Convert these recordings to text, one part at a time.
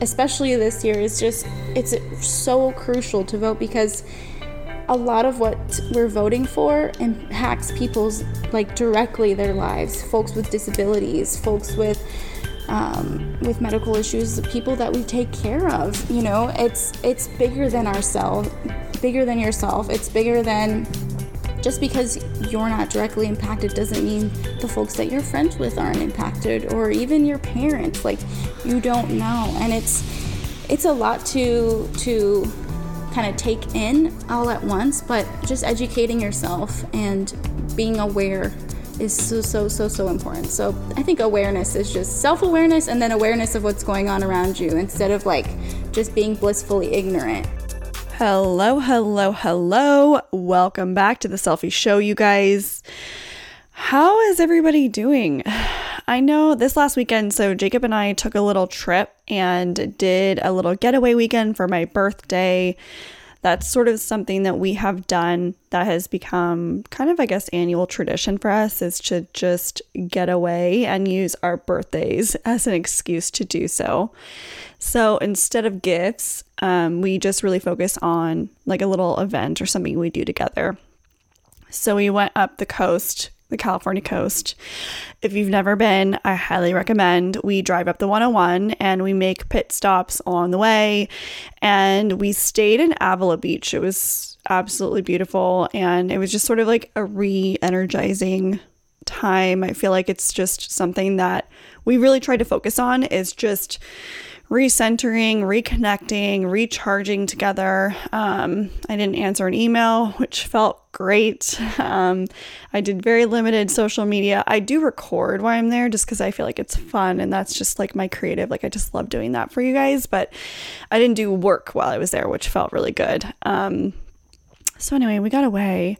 especially this year, is just it's so crucial to vote because a lot of what we're voting for impacts people's like directly their lives. Folks with disabilities folks with um, with medical issues the people that we take care of you know? It's it's bigger than ourselves bigger than yourself. It's bigger than just because you're not directly impacted doesn't mean the folks that you're friends with aren't impacted or even your parents like you don't know and it's it's a lot to to kind of take in all at once, but just educating yourself and being aware is so, so, so, so important. So I think awareness is just self awareness and then awareness of what's going on around you instead of like just being blissfully ignorant. Hello, hello, hello. Welcome back to the Cellfie Show, you guys. How is everybody doing? I know this last weekend, so Jacob and I took a little trip and did a little getaway weekend for my birthday. That's sort of something that we have done that has become kind of, I guess, annual tradition for us is to just get away and use our birthdays as an excuse to do so. So instead of gifts, um, we just really focus on like a little event or something we do together. So we went up the coast the California coast. If you've never been, I highly recommend. We drive up the 101 and we make pit stops along the way. And we stayed in Avila Beach. It was absolutely beautiful. And it was just sort of like a re energizing time. I feel like it's just something that we really try to focus on is just recentering, reconnecting, recharging together. Um, I didn't answer an email, which felt great. Um, I did very limited social media. I do record while I'm there just because I feel like it's fun and that's just like my creative. Like, I just love doing that for you guys, but I didn't do work while I was there, which felt really good. Um, so, anyway, we got away.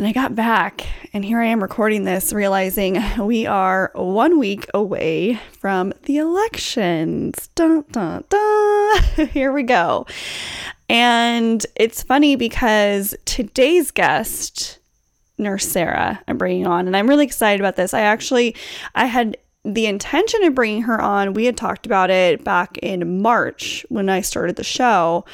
And I got back, and here I am recording this, realizing we are one week away from the elections. Dun, dun, dun. here we go. And it's funny because today's guest, Nurse Sarah, I'm bringing on, and I'm really excited about this. I actually, I had the intention of bringing her on, we had talked about it back in March when I started the show.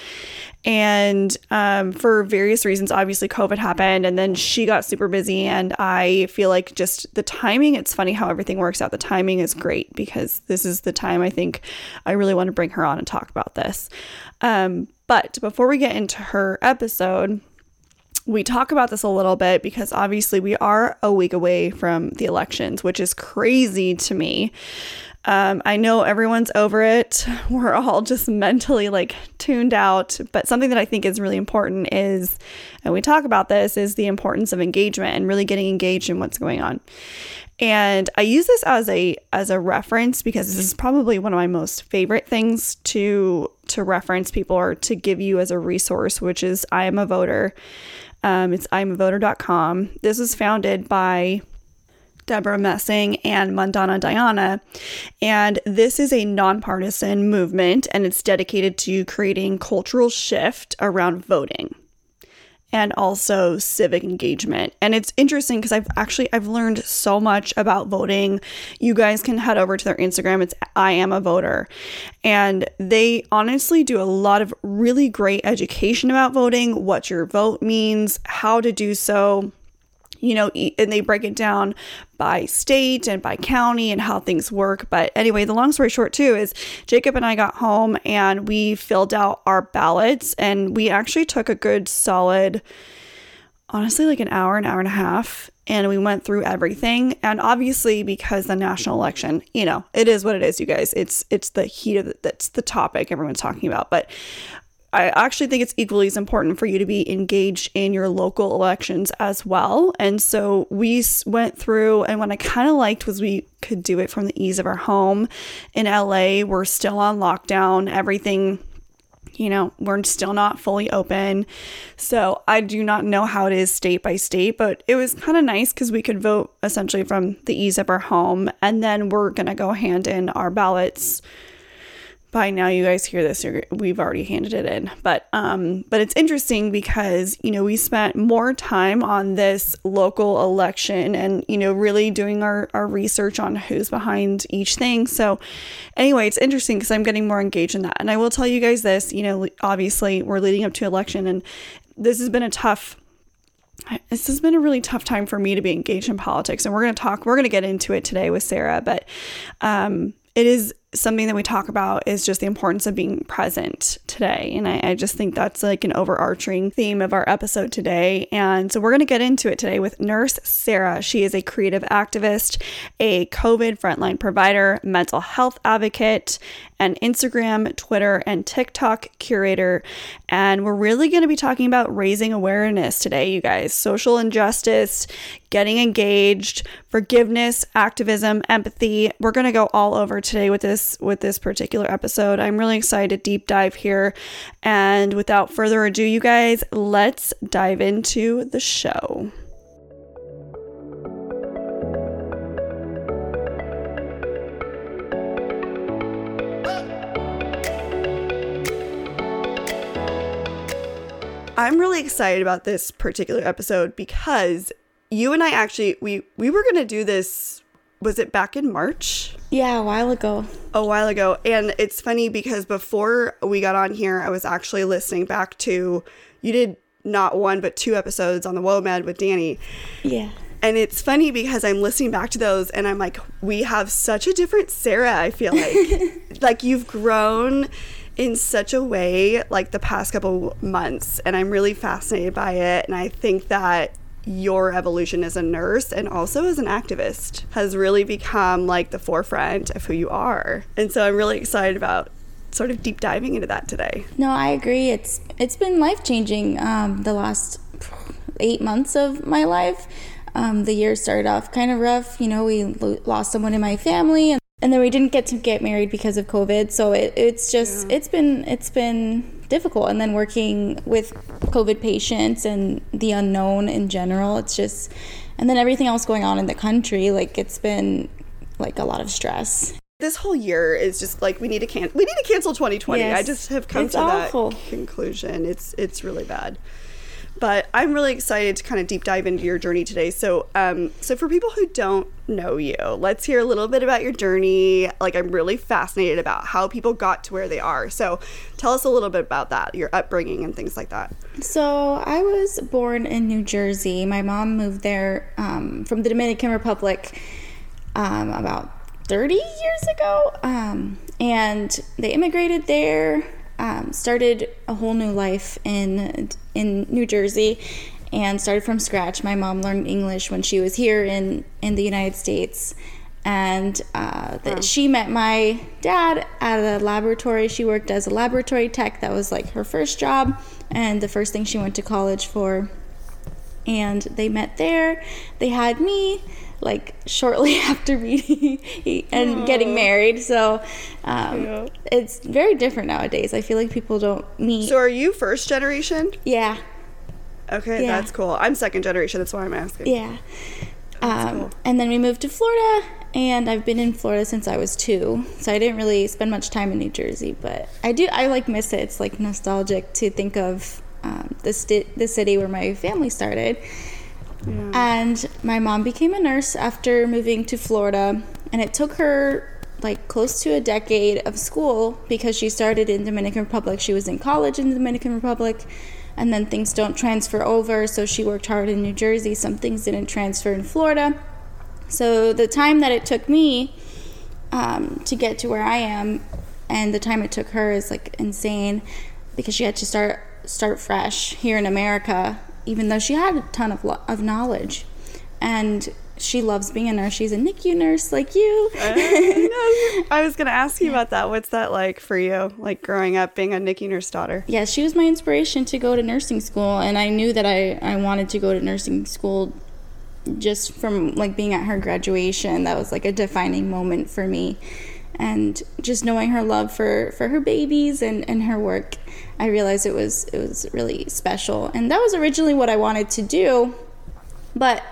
And um, for various reasons, obviously COVID happened and then she got super busy. And I feel like just the timing, it's funny how everything works out. The timing is great because this is the time I think I really want to bring her on and talk about this. Um, but before we get into her episode, we talk about this a little bit because obviously we are a week away from the elections, which is crazy to me. Um, I know everyone's over it. We're all just mentally like tuned out. But something that I think is really important is, and we talk about this, is the importance of engagement and really getting engaged in what's going on. And I use this as a as a reference because this is probably one of my most favorite things to to reference people or to give you as a resource, which is I am a voter. Um, it's imavoter.com. This was founded by Debra Messing and Mandana Dayani. And this is a nonpartisan movement and it's dedicated to creating cultural shift around voting and also civic engagement. And it's interesting because I've actually I've learned so much about voting. You guys can head over to their Instagram. It's I am a voter. And they honestly do a lot of really great education about voting, what your vote means, how to do so you know, and they break it down by state and by county and how things work. But anyway, the long story short, too, is Jacob and I got home and we filled out our ballots and we actually took a good solid, honestly, like an hour, an hour and a half. And we went through everything. And obviously, because the national election, you know, it is what it is, you guys. It's it's the heat of the, that's the topic everyone's talking about. But I actually think it's equally as important for you to be engaged in your local elections as well. And so we went through, and what I kind of liked was we could do it from the ease of our home. In LA, we're still on lockdown. Everything you know, we're still not fully open. So I do not know how it is state by state, but it was kind of nice because we could vote essentially from the ease of our home. And then we're going to go hand in our ballots by now you guys hear this we've already handed it in. But um but it's interesting because you know we spent more time on this local election and you know really doing our our research on who's behind each thing. So anyway it's interesting because i'm getting more engaged in that. And i will tell you guys this you know obviously we're leading up to election and this has been a tough this has been a really tough time for me to be engaged in politics. And we're going to talk we're going to get into it today with sarah but um it is something that we talk about is just the importance of being present today. And I, I, just think that's like an overarching theme of our episode today. And so we're going to get into it today with Nurse Sarah. She is a creative activist, a COVID frontline provider, mental health advocate, an Instagram, Twitter, and TikTok curator. And we're really going to be talking about raising awareness today, you guys. Social injustice, getting engaged, forgiveness, activism, empathy. We're going to go all over today with this with this particular episode. I'm really excited to deep dive here. And without further ado, you guys, let's dive into the show. I'm really excited about this particular episode because you and I actually we we were going to do this was it back in March? Yeah, a while ago. A while ago. And it's funny because before we got on here, I was actually listening back to you did not one but two episodes on the WOMED with Danny. Yeah. And it's funny because I'm listening back to those and I'm like, we have such a different Sarah, I feel like. like you've grown in such a way like the past couple months and I'm really fascinated by it and I think that your evolution as a nurse and also as an activist has really become like the forefront of who you are. And so I'm really excited about sort of deep diving into that today. No, I agree. It's it's been life changing um, the last eight months of my life. Um, the year started off kind of rough. You know, we lost someone in my family, and and then we didn't get to get married because of COVID. So it, it's just yeah. it's been it's been difficult. And then working with COVID patients and the unknown in general, it's just and then everything else going on in the country, like it's been like a lot of stress. This whole year is just like we need to can we need to cancel 2020. Yes. I just have come it's to awful. that conclusion. It's it's really bad. But I'm really excited to kind of deep dive into your journey today. So, um, so for people who don't know you, let's hear a little bit about your journey. Like, I'm really fascinated about how people got to where they are. So, tell us a little bit about that, your upbringing and things like that. So, I was born in New Jersey. My mom moved there um, from the Dominican Republic um, about 30 years ago, um, and they immigrated there um, started a whole new life in in New Jersey and started from scratch. My mom learned English when she was here in in the United States, and uh, wow. she met my dad at a laboratory. She worked as a laboratory tech. That was like her first job and the first thing she went to college for. And they met there. They had me like shortly after meeting and Aww. getting married. So um, yeah. it's very different nowadays. I feel like people don't meet. So are you first generation? Yeah. Okay, yeah. that's cool. I'm second generation. That's why I'm asking. Yeah. Um, cool. And then we moved to Florida, and I've been in Florida since I was two. So I didn't really spend much time in New Jersey, but I do. I like miss it. It's like nostalgic to think of um, the sti- the city where my family started. And my mom became a nurse after moving to Florida, and it took her like close to a decade of school because she started in Dominican Republic. She was in college in the Dominican Republic, and then things don't transfer over, so she worked hard in New Jersey. Some things didn't transfer in Florida. So the time that it took me um, to get to where I am, and the time it took her is like insane because she had to start start fresh here in America even though she had a ton of, lo- of knowledge. And she loves being a nurse. She's a NICU nurse like you. I was going to ask you about that. What's that like for you, like growing up being a NICU nurse daughter? Yeah, she was my inspiration to go to nursing school. And I knew that I, I wanted to go to nursing school just from like being at her graduation. That was like a defining moment for me. And just knowing her love for, for her babies and, and her work I realized it was it was really special. And that was originally what I wanted to do, but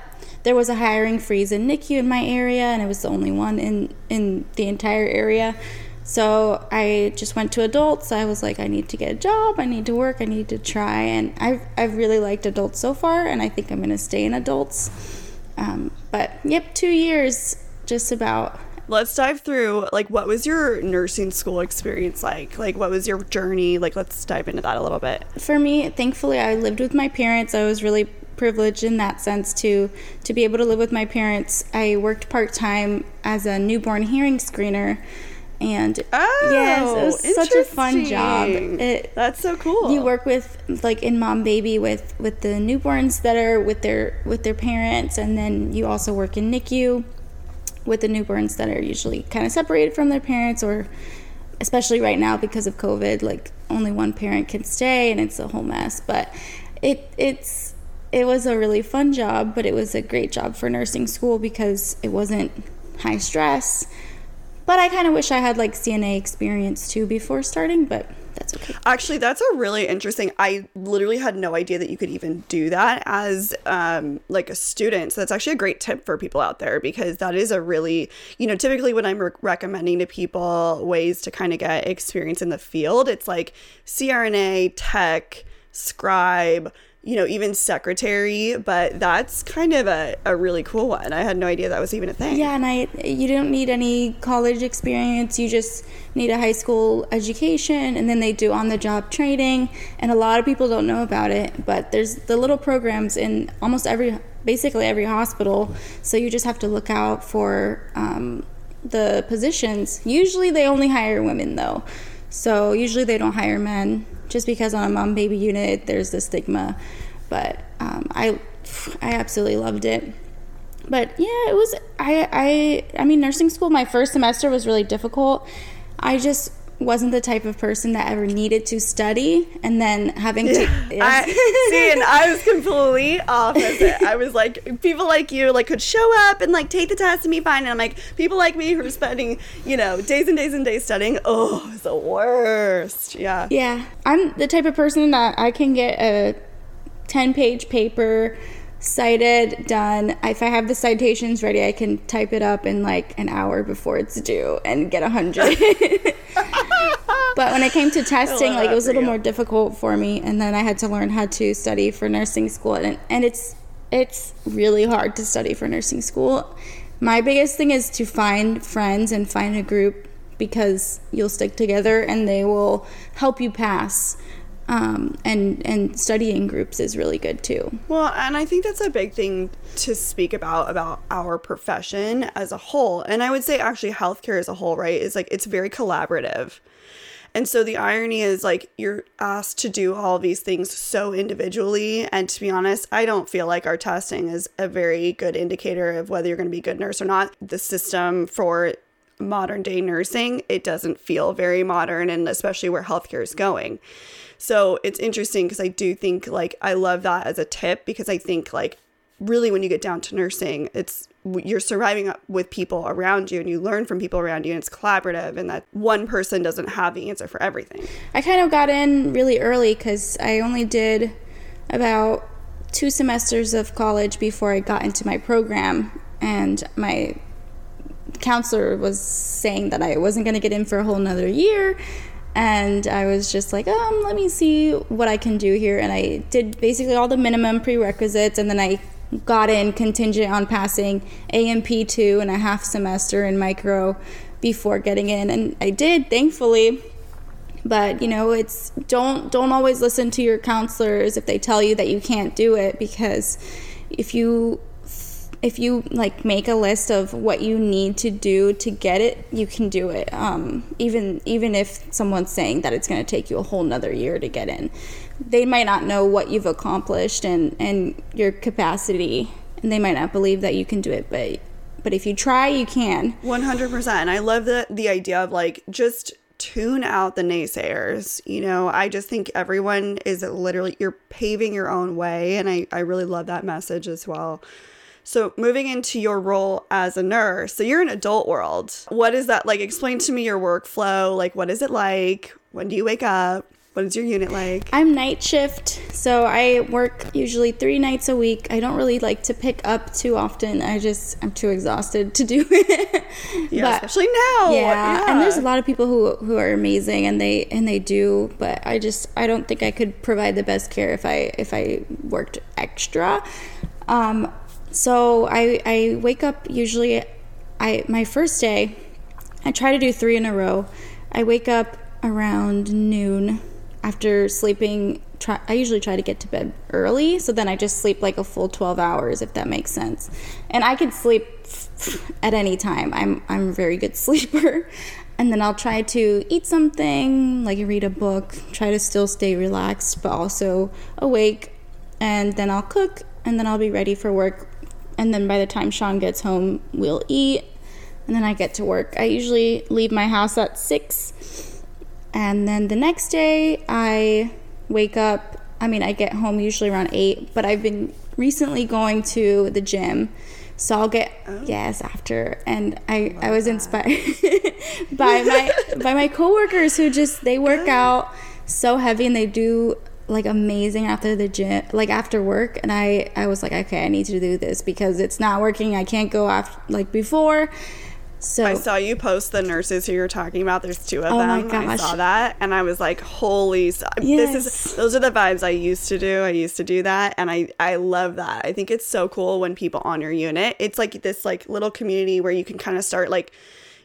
there was a hiring freeze in NICU in my area, and it was the only one in in the entire area. So I just went to adults. I was like, I need to get a job. I need to work. I need to try. And I've, I've really liked adults so far, and I think I'm to stay in adults. Um, but yep, two years just about. Let's dive through like what was your nursing school experience like? Like what was your journey? Like let's dive into that a little bit. For me, thankfully I lived with my parents. I was really privileged in that sense to to be able to live with my parents. I worked part-time as a newborn hearing screener and oh, yes, it was such a fun job. Oh, it, That's so cool. You work with like in mom baby with with the newborns that are with their with their parents, and then you also work in NICU with the newborns that are usually kind of separated from their parents, or especially right now because of COVID, like only one parent can stay, and it's a whole mess. But it it's it was a really fun job, but it was a great job for nursing school because it wasn't high stress but I kind of wish I had like CNA experience too before starting, but that's okay. Actually, that's a really interesting. I literally had no idea that you could even do that as um, like a student. So that's actually a great tip for people out there because that is a really, you know, typically when I'm re- recommending to people ways to kind of get experience in the field, it's like CRNA, tech, scribe you know, even secretary, but that's kind of a, a really cool one. I had no idea that was even a thing. Yeah, and I you don't need any college experience. You just need a high school education and then they do on the job training and a lot of people don't know about it, but there's the little programs in almost every basically every hospital. So you just have to look out for um, the positions. Usually they only hire women though. So usually they don't hire men just because on a mom baby unit there's the stigma. But um, I I absolutely loved it. But yeah, it was I I I mean nursing school my first semester was really difficult. I just wasn't the type of person that ever needed to study and then having to yes. I, see and i was completely opposite i was like people like you like could show up and like take the test and be fine and i'm like people like me who are spending you know days and days and days studying oh it's the worst. Yeah. Yeah i'm the type of person that i can get a 10 page paper cited, done. If I have the citations ready, I can type it up in like an hour before it's due and get a hundred. but when it came to testing, like it was a little more difficult for me, and then I had to learn how to study for nursing school, and and it's it's really hard to study for nursing school. My biggest thing is to find friends and find a group because you'll stick together and they will help you pass um, and and studying groups is really good too. Well, and I think that's a big thing to speak about about our profession as a whole, and I would say actually healthcare as a whole, right? Is like it's very collaborative. And so the irony is like you're asked to do all these things so individually. And to be honest, I don't feel like our testing is a very good indicator of whether you're going to be a good nurse or not. The system for modern day nursing, it doesn't feel very modern, and especially where healthcare is going. So it's interesting because I do think like I love that as a tip because I think like really when you get down to nursing, it's you're surviving with people around you and you learn from people around you and it's collaborative and that one person doesn't have the answer for everything. I kind of got in really early cuz I only did about two semesters of college before I got into my program and my counselor was saying that I wasn't going to get in for a whole another year and I was just like, um, let me see what I can do here. And I did basically all the minimum prerequisites, and then I got in contingent on passing A&P two and a half semester in micro before getting in, and I did, thankfully. But you know, it's don't don't always listen to your counselors if they tell you that you can't do it because if you if you like make a list of what you need to do to get it you can do it um, even even if someone's saying that it's going to take you a whole nother year to get in they might not know what you've accomplished and and your capacity and they might not believe that you can do it but but if you try you can 100% and i love the the idea of like just tune out the naysayers. You know, I just think everyone is literally, you're paving your own way. And I, I really love that message as well. So, moving into your role as a nurse, so you're in adult world. What is that like? Explain to me your workflow. Like, what is it like? When do you wake up? What is your unit like? I'm night shift, so I work usually three nights a week. I don't really like to pick up too often. I just I'm too exhausted to do it. yeah, but, especially now. Yeah, yeah, and there's a lot of people who who are amazing, and they and they do. But I just I don't think I could provide the best care if I if I worked extra. Um, so I I wake up usually. I my first day, I try to do three in a row. I wake up around noon after sleeping try, I usually try to get to bed early so then I just sleep like a full 12 hours if that makes sense. And I can sleep at any time. I'm I'm a very good sleeper. And then I'll try to eat something, like read a book, try to still stay relaxed but also awake. And then I'll cook and then I'll be ready for work. And then by the time Sean gets home, we'll eat and then I get to work. I usually leave my house at 6 and then the next day, I wake up. I mean, I get home usually around 8, but I've been recently going to the gym. So I'll get oh. yes after, and I oh I was inspired by my by my coworkers who just they work Good. out so heavy and they do like amazing after the gym like after work and I I was like okay I need to do this because it's not working I can't go after like before so I saw you post the nurses who you're talking about. There's two of oh them. My gosh. I saw that and I was like, holy yes. this is those are the vibes I used to do. I used to do that and I I love that. I think it's so cool when people on your unit. It's like this like little community where you can kind of start like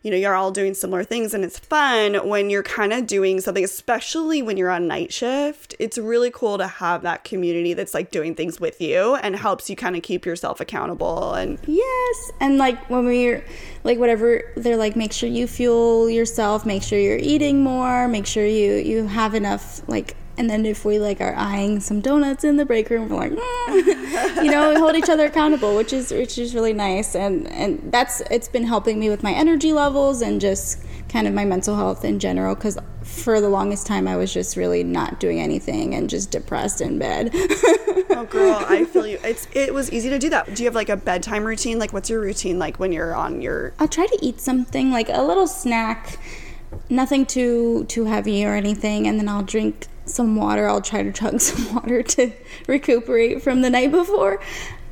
you know, you're all doing similar things and it's fun when you're kind of doing something, especially when you're on night shift. It's really cool to have that community that's like doing things with you and helps you kind of keep yourself accountable. And yes, and like when we're like whatever, they're like, make sure you fuel yourself, make sure you're eating more, make sure you you have enough like and then if we like are eyeing some donuts in the break room, we're like, mm. you know, we hold each other accountable, which is which is really nice. And and that's it's been helping me with my energy levels and just kind of my mental health in general. Because for the longest time, I was just really not doing anything and just depressed in bed. oh, girl, I feel you. It's it was easy to do that. Do you have like a bedtime routine? Like, what's your routine like when you're on your? I'll try to eat something like a little snack nothing too too heavy or anything and then I'll drink some water. I'll try to chug some water to recuperate from the night before.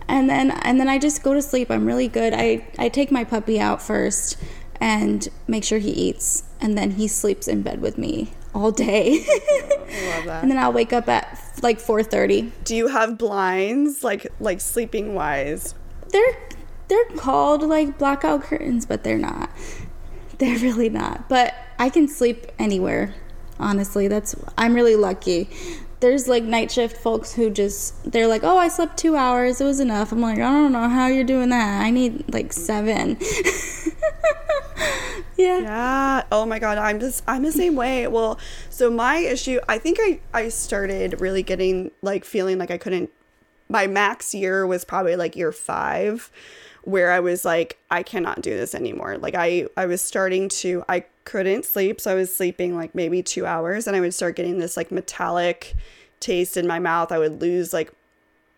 And then and then I just go to sleep. I'm really good. I, I take my puppy out first and make sure he eats and then he sleeps in bed with me all day. I love that. And then I'll wake up at like 4:30. Do you have blinds like like sleeping wise? They're they're called like blackout curtains, but they're not. They're really not. But I can sleep anywhere honestly that's i'm really lucky. There's like night shift folks who just they're like oh i slept two hours it was enough. I'm like i don't know how you're doing that. I need like seven. Yeah. Yeah. Oh my god i'm just i'm the same way. Well so my issue i think i i started really getting like feeling like i couldn't my max year was probably like year five where I was like, I cannot do this anymore. Like I, I was starting to, I couldn't sleep. So I was sleeping like maybe two hours and I would start getting this like metallic taste in my mouth. I would lose like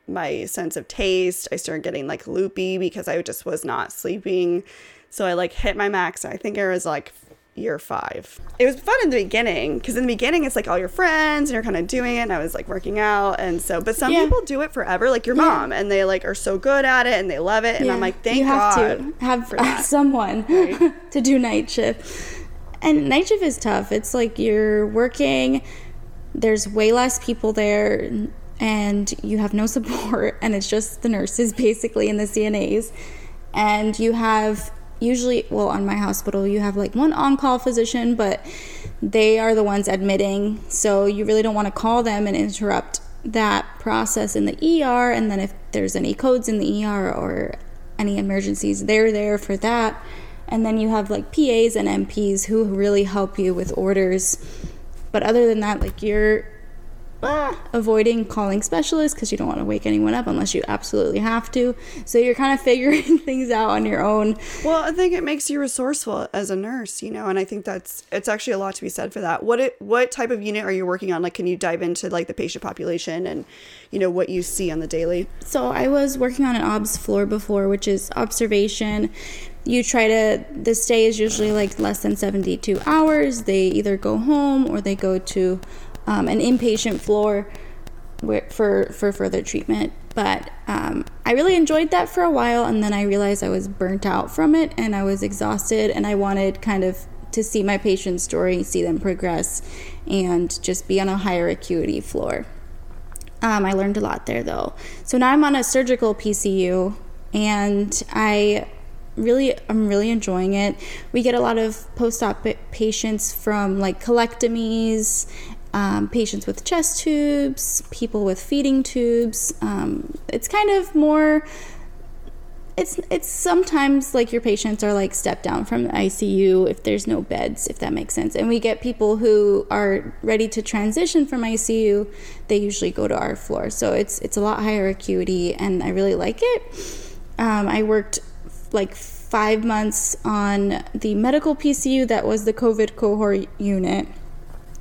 my sense of taste. I started getting like loopy because I just was not sleeping. So I like hit my max. I think I was like year five. It was fun in the beginning because in the beginning it's like all your friends and you're kind of doing it. And I was like working out, and so but some yeah. people do it forever, like your yeah. mom, and they like are so good at it and they love it. And yeah. I'm like, thank you have God to have someone right? to do night shift. And night shift is tough. It's like you're working. There's way less people there and you have no support and it's just the nurses basically and the CNAs and you have usually well on my hospital you have like one on-call physician but they are the ones admitting so you really don't want to call them and interrupt that process in the ER and then if there's any codes in the ER or any emergencies they're there for that and then you have like PAs and NPs who really help you with orders but other than that like you're ah, avoiding calling specialists because you don't want to wake anyone up unless you absolutely have to. So you're kind of figuring things out on your own. Well, I think it makes you resourceful as a nurse, you know, and I think that's it's actually a lot to be said for that. What it what type of unit are you working on? Like can you dive into like the patient population and you know what you see on the daily? So I was working on an obs floor before, which is observation you try to the stay is usually like less than 72 hours they either go home or they go to um, an inpatient floor where, for for further treatment. But um, I really enjoyed that for a while, and then I realized I was burnt out from it, and I was exhausted, and I wanted kind of to see my patient's story, see them progress, and just be on a higher acuity floor. Um, I learned a lot there though. So now I'm on a surgical PCU, and I really I'm really enjoying it. We get a lot of post-op patients from like colectomies, um, patients with chest tubes, people with feeding tubes. Um, it's kind of more. It's it's sometimes like your patients are like step down from the ICU if there's no beds, if that makes sense. And we get people who are ready to transition from ICU. They usually go to our floor, so it's it's a lot higher acuity, and I really like it. Um, I worked like five months on the medical PCU that was the COVID cohort unit.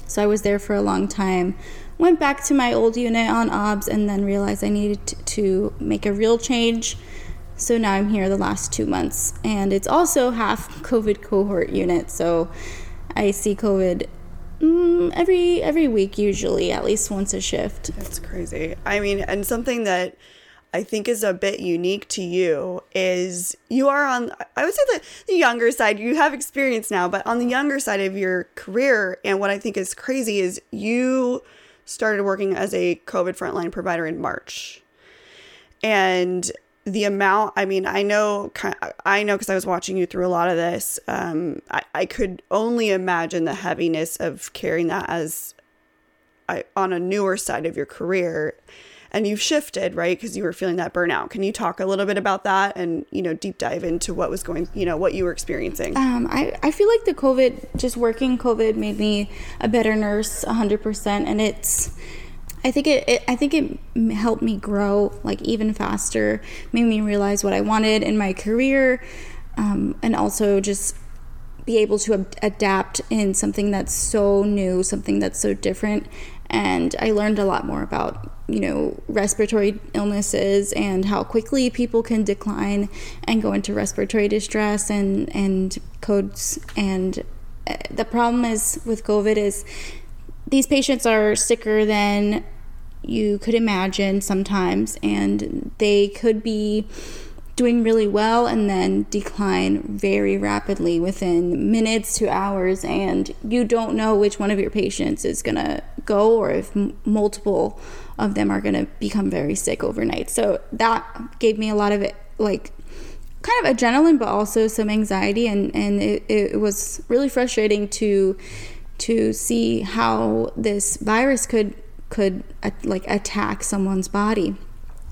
So I was there for a long time. Went back to my old unit on OBS and then realized I needed to make a real change. So now I'm here the last two months. And it's also half COVID cohort unit. So I see COVID mm, every every week usually, at least once a shift. That's crazy. I mean, and something that I think is a bit unique to you is you are on I would say the, the younger side. You have experience now, but on the younger side of your career and what I think is crazy is you started working as a COVID frontline provider in March. And the amount i mean i know i know because i was watching you through a lot of this um, I, I could only imagine the heaviness of carrying that as I, on a newer side of your career and you've shifted, right? Because you were feeling that burnout. Can you talk a little bit about that and, you know, deep dive into what was going, you know, what you were experiencing? Um, I, I feel like the COVID, just working COVID made me a better nurse 100%. And it's, I think it, it, I think it helped me grow like even faster, made me realize what I wanted in my career, um, and also just be able to ab- adapt in something that's so new, something that's so different. And I learned a lot more about you know, respiratory illnesses and how quickly people can decline and go into respiratory distress and, and codes. And uh, the problem is with COVID is these patients are sicker than you could imagine sometimes, and they could be doing really well and then decline very rapidly within minutes to hours and you don't know which one of your patients is going to go or if m- multiple of them are going to become very sick overnight. So that gave me a lot of it like kind of adrenaline but also some anxiety and and it, it was really frustrating to to see how this virus could could uh, like attack someone's body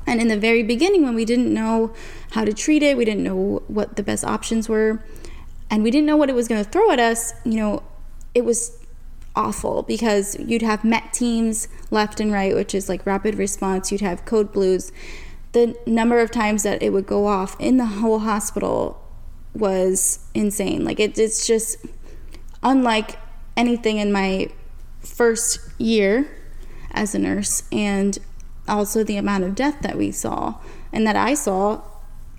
and in the very beginning, when we didn't know how to treat it, we didn't know what the best options were, and we didn't know what it was going to throw at us, you know, it was awful because you'd have MET teams left and right, which is like rapid response, you'd have code blues. The number of times that it would go off in the whole hospital was insane. Like, it, it's just unlike anything in my first year as a nurse. And also the amount of death that we saw and that I saw.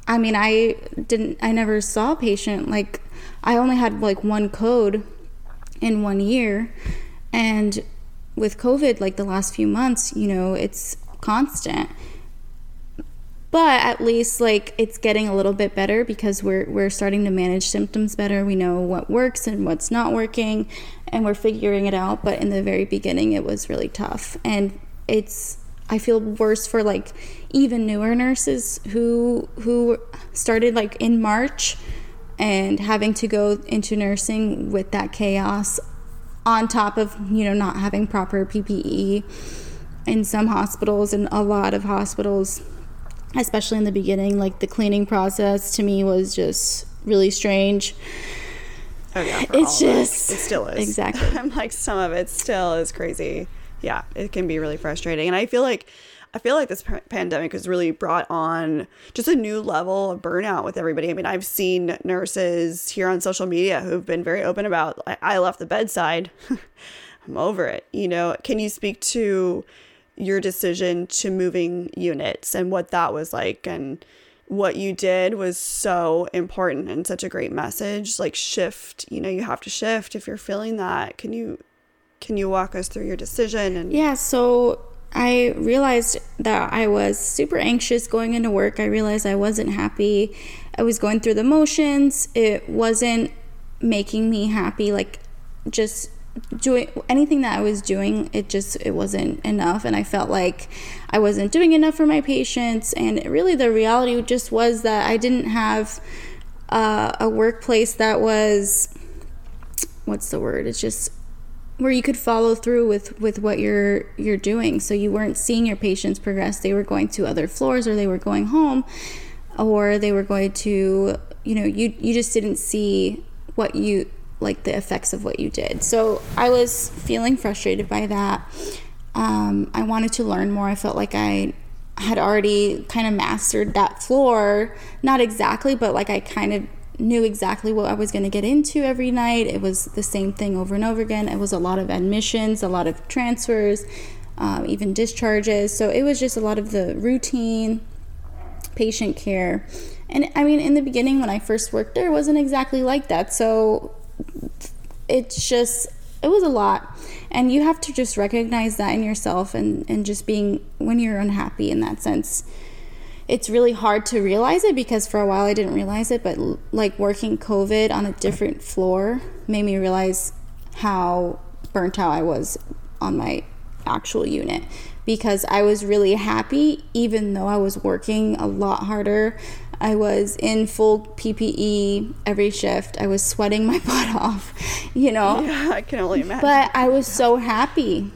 I mean, I didn't, I never saw a patient like, I only had like one code in one year. And with COVID, like the last few months, you know, it's constant. But at least like it's getting a little bit better because we're we're starting to manage symptoms better. We know what works and what's not working and we're figuring it out, but in the very beginning it was really tough. And it's I feel worse for like even newer nurses who who started like in March and having to go into nursing with that chaos on top of you know not having proper PPE in some hospitals and a lot of hospitals especially in the beginning like the cleaning process to me was just really strange. Oh yeah it's just it still is. Exactly. I'm like some of it still is crazy yeah, it can be really frustrating. And I feel like I feel like this pandemic has really brought on just a new level of burnout with everybody. I mean, I've seen nurses here on social media who've been very open about I left the bedside. I'm over it. You know, can you speak to your decision to moving units and what that was like and what you did was so important and such a great message like shift you know you have to shift if you're feeling that can you can you walk us through your decision and Yeah, so I realized that I was super anxious going into work. I realized I wasn't happy. I was going through the motions. It wasn't making me happy like just doing anything that I was doing, it just it wasn't enough and I felt like I wasn't doing enough for my patients and really the reality just was that I didn't have uh, a workplace that was what's the word? It's just where you could follow through with with what you're you're doing. So you weren't seeing your patients progress. They were going to other floors or they were going home or they were going to you know you you just didn't see what you like the effects of what you did. So i was feeling frustrated by that. Um, i wanted to learn more. I felt like i had already kind of mastered that floor. Not exactly but like i kind of knew exactly what I was going to get into every night. It was the same thing over and over again. It was a lot of admissions, a lot of transfers, um, even discharges. So it was just a lot of the routine patient care. And I mean, in the beginning, when I first worked there, it wasn't exactly like that. So it's just, it was a lot. And you have to just recognize that in yourself and, and just being when you're unhappy in that sense it's really hard to realize it because for a while I didn't realize it, but like working COVID on a different floor made me realize how burnt out I was on my actual unit because I was really happy even though I was working a lot harder. I was in full PPE every shift. I was sweating my butt off, you know. Yeah, I can only imagine. But I was so happy.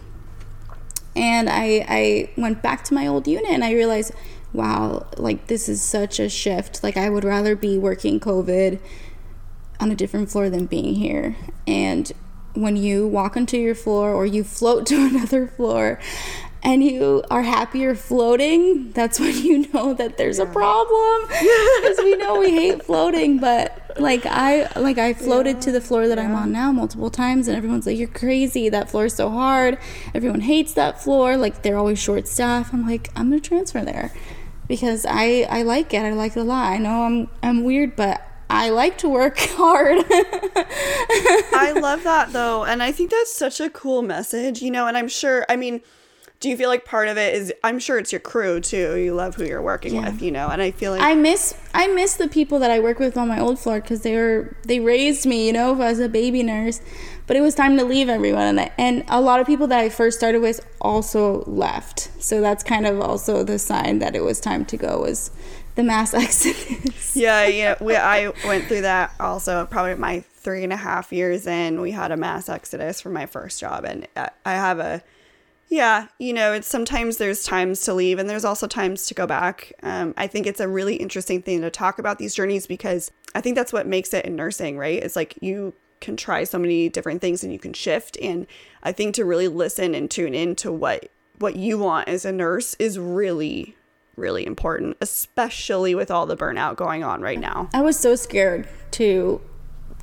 And I I went back to my old unit and I realized wow, like this is such a shift. Like I would rather be working COVID on a different floor than being here. And when you walk onto your floor or you float to another floor and you are happier floating, that's when you know that there's yeah. a problem. Because we know we hate floating, but like I like I floated yeah. to the floor that yeah. I'm on now multiple times and everyone's like, You're crazy, that floor is so hard. Everyone hates that floor, like they're always short staff. I'm like, I'm gonna transfer there because I I like it. I like it a lot. I know I'm I'm weird, but I like to work hard. I love that though, and I think that's such a cool message, you know, and I'm sure I mean do you feel like part of it is i'm sure it's your crew too you love who you're working yeah. with you know and i feel like i miss i miss the people that i work with on my old floor because they were they raised me you know as a baby nurse but it was time to leave everyone and, I, and a lot of people that i first started with also left so that's kind of also the sign that it was time to go was the mass exodus yeah yeah we, i went through that also probably my three and a half years in we had a mass exodus for my first job and i have a yeah, you know, it's sometimes there's times to leave and there's also times to go back. Um, I think it's a really interesting thing to talk about these journeys because I think that's what makes it in nursing, right? It's like you can try so many different things and you can shift. And I think to really listen and tune in to what what you want as a nurse is really really important, especially with all the burnout going on right now. I was so scared to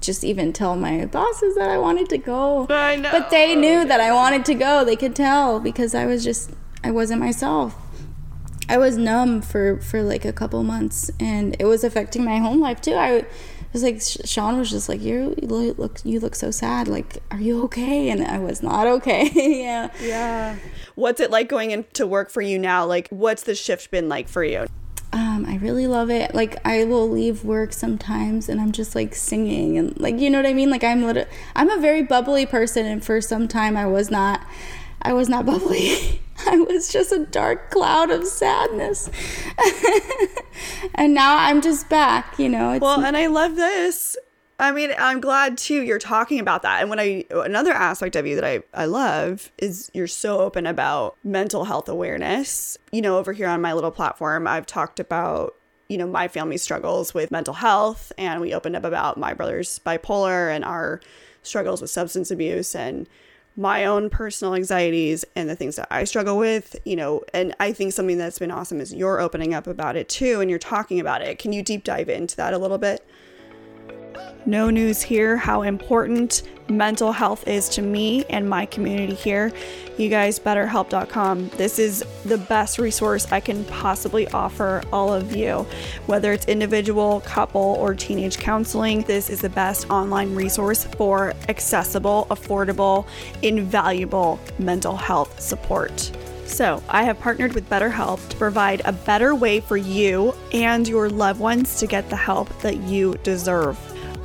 just even tell my bosses that I wanted to go. I know. But they knew that I wanted to go. They could tell because I was just I wasn't myself. I was numb for for like a couple months and it was affecting my home life too. I was like Sean was just like you look you look so sad. Like are you okay? And I was not okay. yeah. Yeah. What's it like going into work for you now? Like what's the shift been like for you? Um, I really love it. Like I will leave work sometimes and I'm just like singing and like you know what I mean? Like I'm literally I'm a very bubbly person and for some time I was not I was not bubbly. I was just a dark cloud of sadness. and now I'm just back, you know. well, and I love this I mean, I'm glad too you're talking about that. And when I another aspect of you that I I love is you're so open about mental health awareness. You know, over here on my little platform, I've talked about you know my family struggles with mental health and we opened up about my brother's bipolar and our struggles with substance abuse and my own personal anxieties and the things that I struggle with, you know, and I think something that's been awesome is you're opening up about it too and you're talking about it. Can you deep dive into that a little bit? No news here how important mental health is to me and my community here. You guys, betterhelp.com. This is the best resource I can possibly offer all of you. Whether it's individual, couple, or teenage counseling, this is the best online resource for accessible, affordable, invaluable mental health support. So, I have partnered with BetterHelp to provide a better way for you and your loved ones to get the help that you deserve.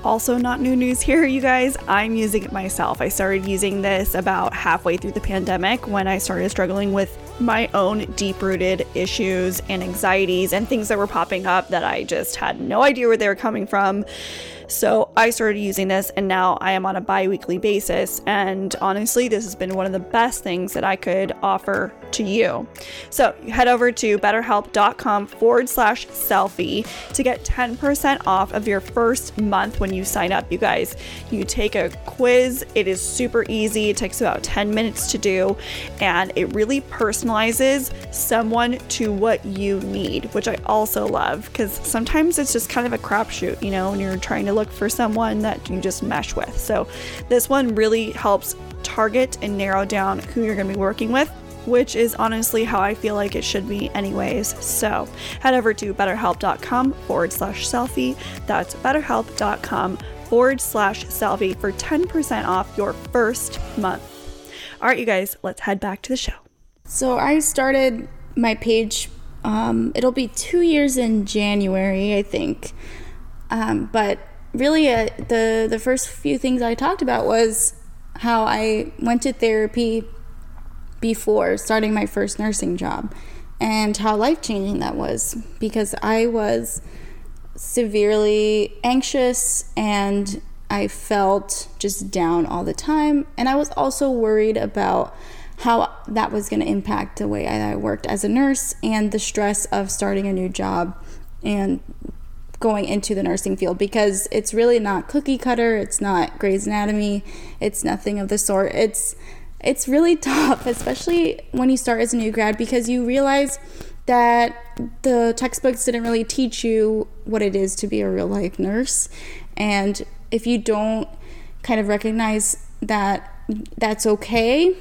Also, not new news here, you guys. I'm using it myself. I started using this about halfway through the pandemic when I started struggling with my own deep rooted issues and anxieties and things that were popping up that I just had no idea where they were coming from. So I started using this and now I am on a bi weekly basis. And honestly, this has been one of the best things that I could offer to you. So head over to betterhelp.com forward slash cellfie to get 10% off of your first month when you sign up, you guys. You take a quiz, it is super easy, it takes about 10 minutes to do, and it really personalizes someone to what you need, which I also love because sometimes it's just kind of a crapshoot, you know, when you're trying to look for someone that you just mesh with. So this one really helps target and narrow down who you're going to be working with which is honestly how I feel like it should be, anyways. So head over to betterhelp.com forward slash cellfie. That's betterhelp.com forward slash cellfie for 10% off your first month. All right, you guys, let's head back to the show. So I started my page, um, it'll be two years in January, I think. Um, but really, uh, the, the first few things I talked about was how I went to therapy before starting my first nursing job and how life changing that was because I was severely anxious and I felt just down all the time. And I was also worried about how that was going to impact the way I worked as a nurse and the stress of starting a new job and going into the nursing field because it's really not cookie cutter, it's not Grey's Anatomy, it's nothing of the sort. It's it's really tough, especially when you start as a new grad, because you realize that the textbooks didn't really teach you what it is to be a real life nurse. And if you don't kind of recognize that that's okay,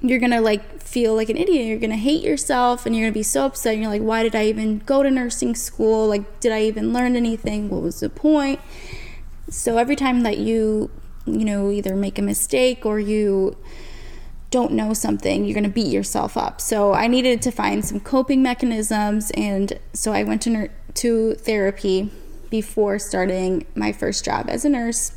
you're gonna like feel like an idiot. You're gonna hate yourself and you're gonna be so upset. And you're like, why did I even go to nursing school? Like, did I even learn anything? What was the point? So every time that you, you know, either make a mistake or you don't know something, you're going to beat yourself up. So I needed to find some coping mechanisms, and so I went to, to therapy before starting my first job as a nurse.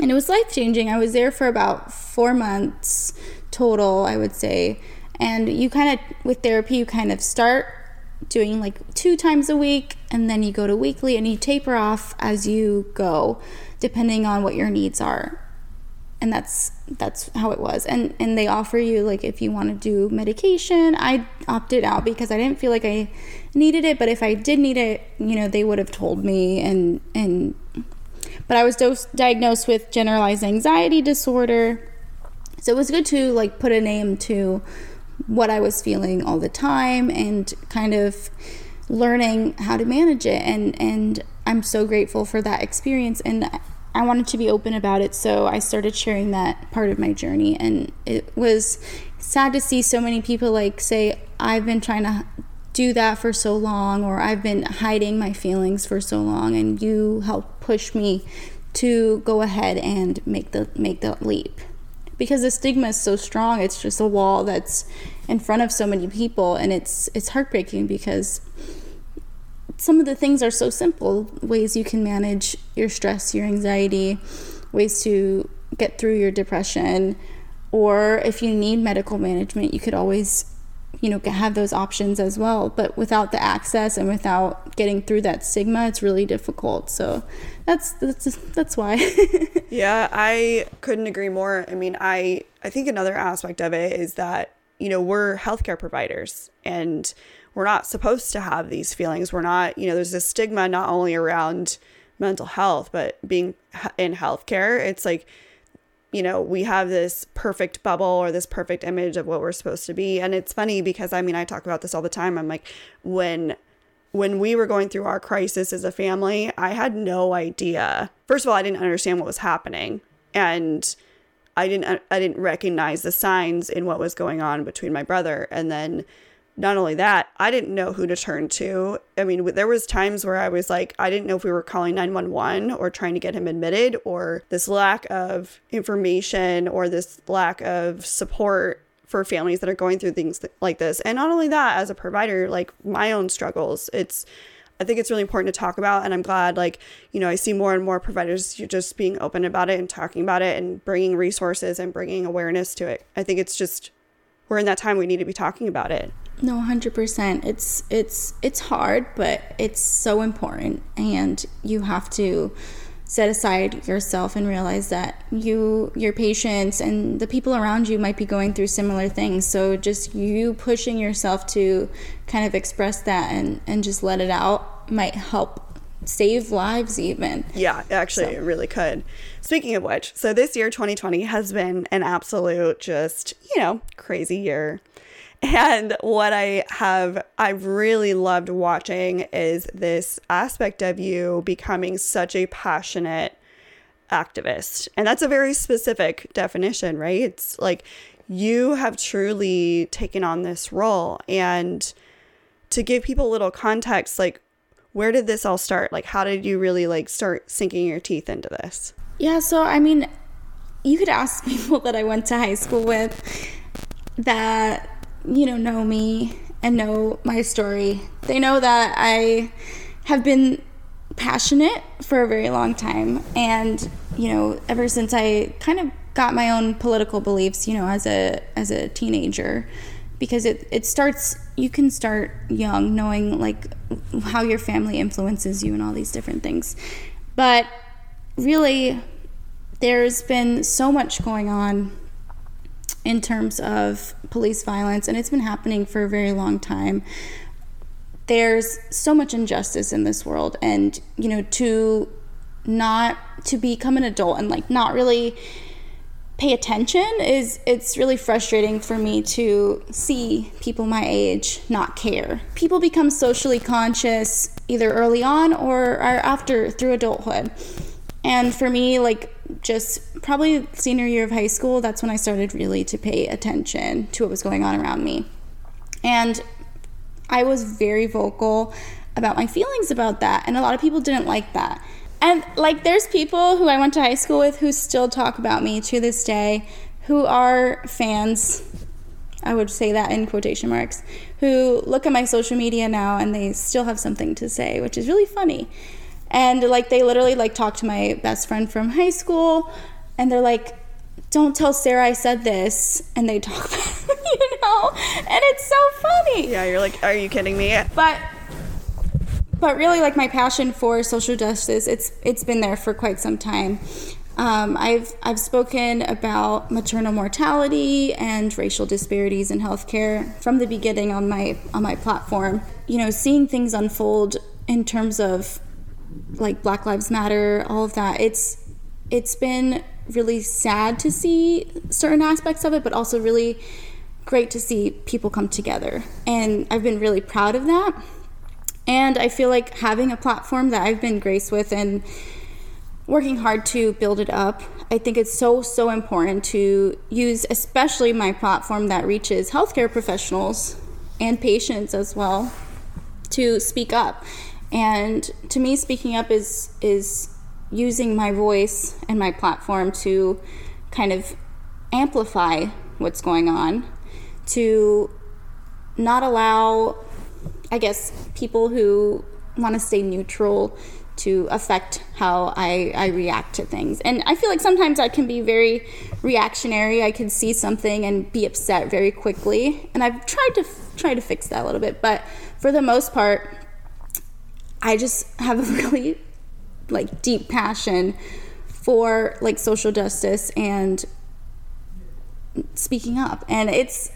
And it was life changing. I was there for about four months total, I would say. And you kind of, with therapy, you kind of start doing like two times a week, and then you go to weekly, and you taper off as you go, depending on what your needs are and that's that's how it was. And and they offer you like if you want to do medication i opted out because i didn't feel like i needed it but if i did need it you know they would have told me and and but i was diagnosed with generalized anxiety disorder. So it was good to like put a name to what i was feeling all the time and kind of learning how to manage it. And and i'm so grateful for that experience. And I wanted to be open about it, so I started sharing that part of my journey. And it was sad to see so many people like say, I've been trying to do that for so long, or I've been hiding my feelings for so long, and you helped push me to go ahead and make the make the leap. Because the stigma is so strong, it's just a wall that's in front of so many people, and it's it's heartbreaking because some of the things are so simple ways you can manage your stress, your anxiety, ways to get through your depression. Or if you need medical management, you could always, you know, have those options as well. But without the access and without getting through that stigma, it's really difficult. So that's that's that's why. yeah, I couldn't agree more. I mean, I I think another aspect of it is that you know we're healthcare providers and we're not supposed to have these feelings. We're not, you know, there's a stigma not only around mental health, but being in healthcare. It's like, you know, we have this perfect bubble or this perfect image of what we're supposed to be. And it's funny because I mean, I talk about this all the time. I'm like, when when we were going through our crisis as a family, I had no idea. First of all, I didn't understand what was happening. And I didn't I didn't recognize the signs in what was going on between my brother. And then not only that, I didn't know who to turn to. I mean, there was times where I was like, I didn't know if we were calling 911 or trying to get him admitted or this lack of information or this lack of support for families that are going through things like this. And not only that, as a provider, like my own struggles, it's I think it's really important to talk about and I'm glad like, you know, I see more and more providers just being open about it and talking about it and bringing resources and bringing awareness to it. I think it's just we're in that time we need to be talking about it. No, 100%. It's it's it's hard, but it's so important and you have to set aside yourself and realize that you your patients and the people around you might be going through similar things so just you pushing yourself to kind of express that and and just let it out might help save lives even yeah actually so. it really could speaking of which so this year 2020 has been an absolute just you know crazy year and what I have, I've really loved watching is this aspect of you becoming such a passionate activist. And that's a very specific definition, right? It's like you have truly taken on this role. And to give people a little context, like, where did this all start? Like, how did you really like start sinking your teeth into this? Yeah, so I mean, you could ask people that I went to high school with that you know, know me and know my story, they know that I have been passionate for a very long time. And, you know, ever since I kind of got my own political beliefs, you know, as a as a teenager, because it, it starts you can start young knowing like how your family influences you and all these different things. But really there's been so much going on in terms of police violence, and it's been happening for a very long time. There's so much injustice in this world, and you know, to not to become an adult and like not really pay attention is it's really frustrating for me to see people my age not care. People become socially conscious either early on or, after through adulthood. And for me, like just probably senior year of high school, that's when I started really to pay attention to what was going on around me. And I was very vocal about my feelings about that, and a lot of people didn't like that. And like, there's people who I went to high school with who still talk about me to this day, who are fans. I would say that in quotation marks, who look at my social media now and they still have something to say, which is really funny and like they literally like talk to my best friend from high school and they're like don't tell sarah i said this and they talk you know? And it's so funny. Yeah you're like are you kidding me? But but really like my passion for social justice it's it's been there for quite some time. Um, I've I've spoken about maternal mortality and racial disparities in healthcare from the beginning on my on my platform. You know, seeing things unfold in terms of like Black Lives Matter, all of that. It's it's been really sad to see certain aspects of it, but also really great to see people come together. And I've been really proud of that. And I feel like having a platform that I've been graced with and working hard to build it up, I think it's so, so important to use, especially my platform that reaches healthcare professionals and patients as well, to speak up and to me, speaking up is is using my voice and my platform to kind of amplify what's going on, to not allow, I guess, people who want to stay neutral to affect how I, I react to things. And I feel like sometimes I can be very reactionary. I can see something and be upset very quickly. And I've tried to try to fix that a little bit, but for the most part, I just have a really like deep passion for like social justice and speaking up and it's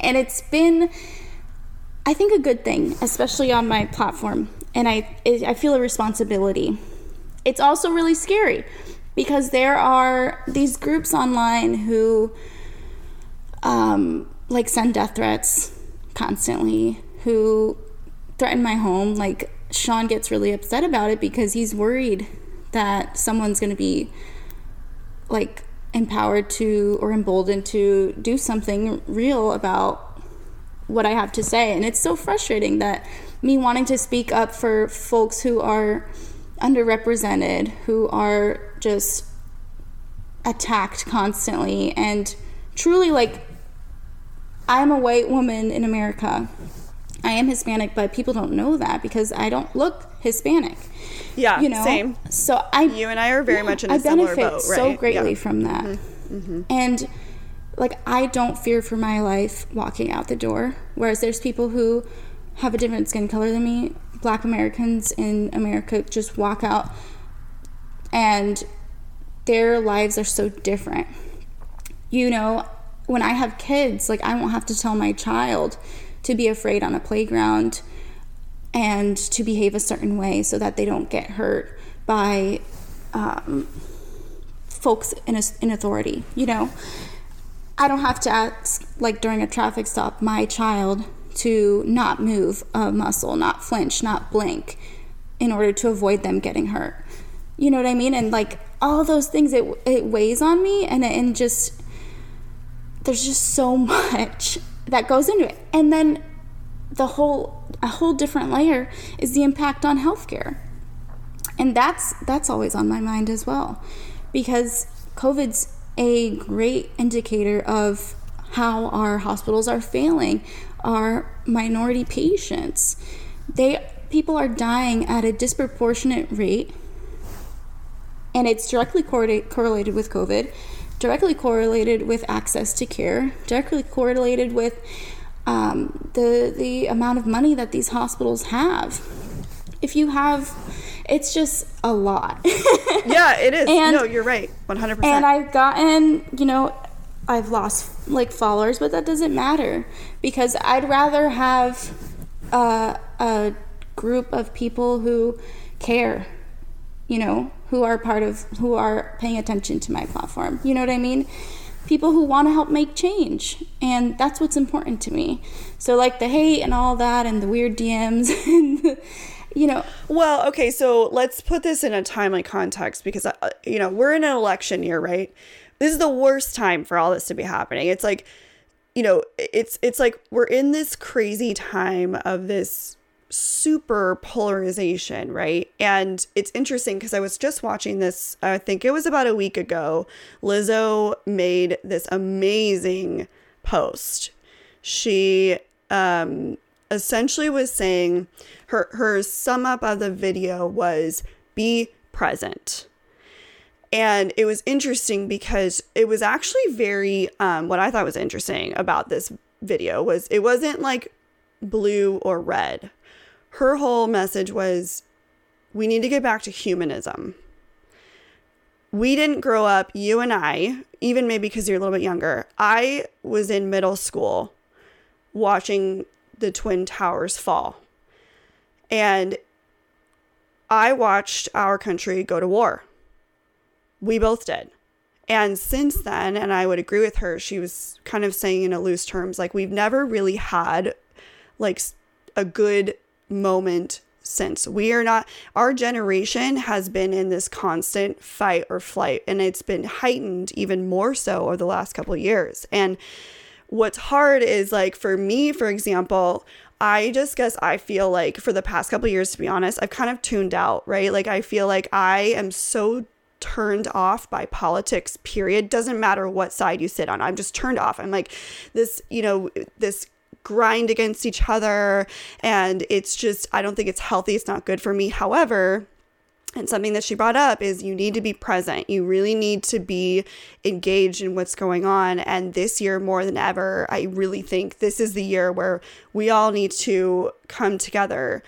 and it's been I think a good thing especially on my platform and I I feel a responsibility. It's also really scary because there are these groups online who um, like send death threats constantly who threaten my home. Like Sean gets really upset about it because he's worried that someone's going to be like empowered to or emboldened to do something real about what I have to say. And it's so frustrating that me wanting to speak up for folks who are underrepresented, who are just attacked constantly, and truly like I'm a white woman in America. I am Hispanic, but people don't know that because I don't look Hispanic. Yeah, you know. Same. So I, you and I are very yeah, much in a I similar boat, right? I benefit so greatly yeah. from that, mm-hmm. Mm-hmm. and like I don't fear for my life walking out the door. Whereas there's people who have a different skin color than me. Black Americans in America just walk out, and their lives are so different. You know, when I have kids, like I won't have to tell my child to be afraid on a playground and to behave a certain way so that they don't get hurt by um, folks in, a, in authority. You know, I don't have to ask, like during a traffic stop, my child to not move a muscle, not flinch, not blink in order to avoid them getting hurt. You know what I mean? And like all those things, it, it weighs on me and, and just there's just so much that goes into it. And then the whole a whole different layer is the impact on healthcare. And that's that's always on my mind as well. Because COVID's a great indicator of how our hospitals are failing our minority patients. They people are dying at a disproportionate rate and it's directly correlated with COVID directly correlated with access to care, directly correlated with um, the the amount of money that these hospitals have. If you have, it's just a lot. yeah, it is. And, no, you're right, 100. percent And I've gotten, you know, I've lost like followers, but that doesn't matter because I'd rather have uh, a group of people who care, you know, who are part of who are paying attention to my platform. You know what I mean? People who want to help make change. And that's what's important to me. So like the hate and all that and the weird DMs and you know well okay so let's put this in a timely context because uh, you know we're in an election year right this is the worst time for all this to be happening it's like you know it's it's like we're in this crazy time of this super polarization, right? And it's interesting because I was just watching this, I think it was about a week ago. Lizzo made this amazing post. She um, essentially was saying her her sum up of the video was be present. And it was interesting because it was actually very um, what I thought was interesting about this video was it wasn't like blue or red her whole message was we need to get back to humanism. We didn't grow up, you and I, even maybe because you're a little bit younger. I was in middle school watching the Twin Towers fall. And I watched our country go to war. We both did. And since then, and I would agree with her, she was kind of saying in a loose terms, like, we've never really had like a good moment since. We are not, our generation has been in this constant fight or flight, and it's been heightened even more so over the last couple years. And what's hard is like for me, for example, I just guess I feel like for the past couple years, to be honest, I've kind of tuned out, right? Like I feel like I am so turned off by politics period doesn't matter what side you sit on i'm just turned off i'm like this you know this grind against each other. And it's just, I don't think it's healthy. It's not good for me. However, and something that she brought up is you need to be present. You really need to be engaged in what's going on. And this year, more than ever, I really think this is the year where we all need to come together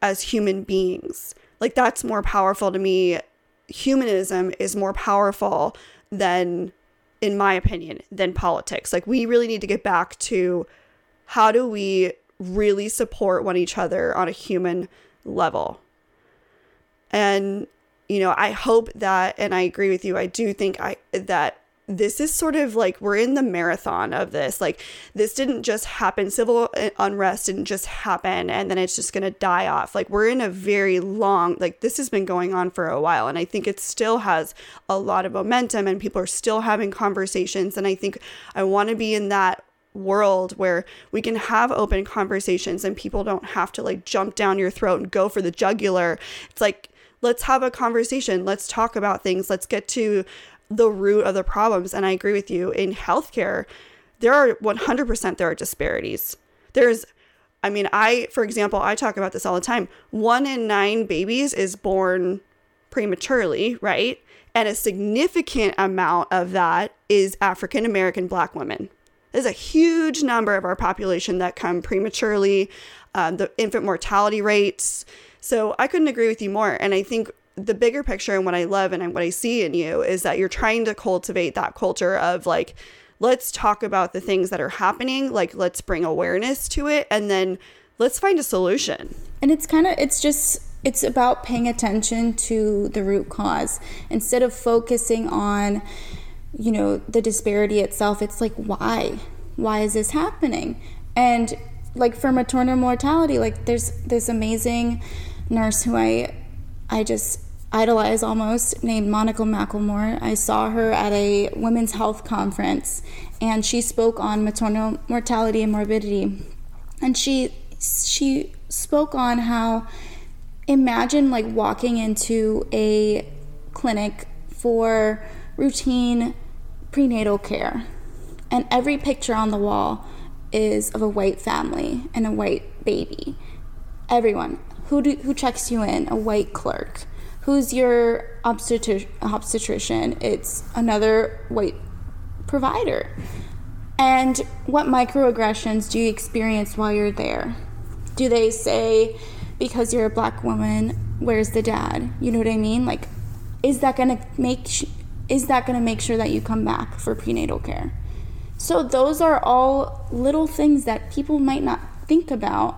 as human beings. Like, that's more powerful to me. Humanism is more powerful than, in my opinion, than politics. Like, we really need to get back to how do we really support one each other on a human level? And you know, I hope that and I agree with you. I do think I that this is sort of like we're in the marathon of this. Like this didn't just happen. Civil unrest didn't just happen and then it's just going to die off. Like we're in a very long like this has been going on for a while and I think it still has a lot of momentum and people are still having conversations and I think I want to be in that world where we can have open conversations and people don't have to like jump down your throat and go for the jugular. It's like let's have a conversation. Let's talk about things. Let's get to the root of the problems. And I agree with you in healthcare, there are 100% there are disparities. There's I mean, I for example, I talk about this all the time. 1 in 9 babies is born prematurely, right? And a significant amount of that is African American black women. There's a huge number of our population that come prematurely. Um, the infant mortality rates. So I couldn't agree with you more. And I think the bigger picture and what I love and what I see in you is that you're trying to cultivate that culture of like, let's talk about the things that are happening. Like, let's bring awareness to it and then let's find a solution. And it's kind of, it's just, it's about paying attention to the root cause instead of focusing on, you know, the disparity itself. It's like, why? Why is this happening? And like for maternal mortality, like there's this amazing nurse who I I just idolize almost named Monica McLemore. I saw her at a women's health conference and she spoke on maternal mortality and morbidity. And she she spoke on how imagine like walking into a clinic for routine prenatal care and every picture on the wall is of a white family and a white baby. Everyone. Who, do, who checks you in? A white clerk. Who's your obstetri- obstetrician? It's another white provider. And what microaggressions do you experience while you're there? Do they say, because you're a black woman, where's the dad? You know what I mean? Like, is that gonna make sh- is that gonna make sure that you come back for prenatal care? So, those are all little things that people might not think about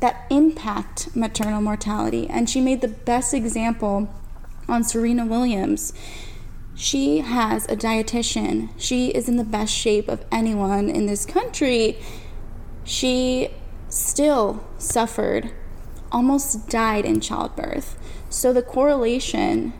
that impact maternal mortality. And she made the best example on Serena Williams. She has a dietitian. She is in the best shape of anyone in this country. She still suffered, almost died in childbirth. So the correlation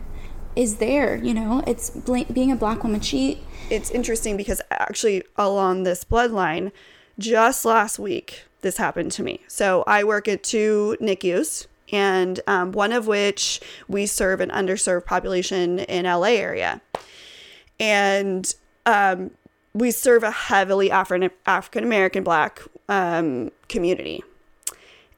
is there, you know, it's being a black woman. She it's interesting because actually along this bloodline, just last week this happened to me. So I work at two NICUs, and um, one of which we serve an underserved population in LA area, and um, we serve a heavily Afri- African American Black um, community.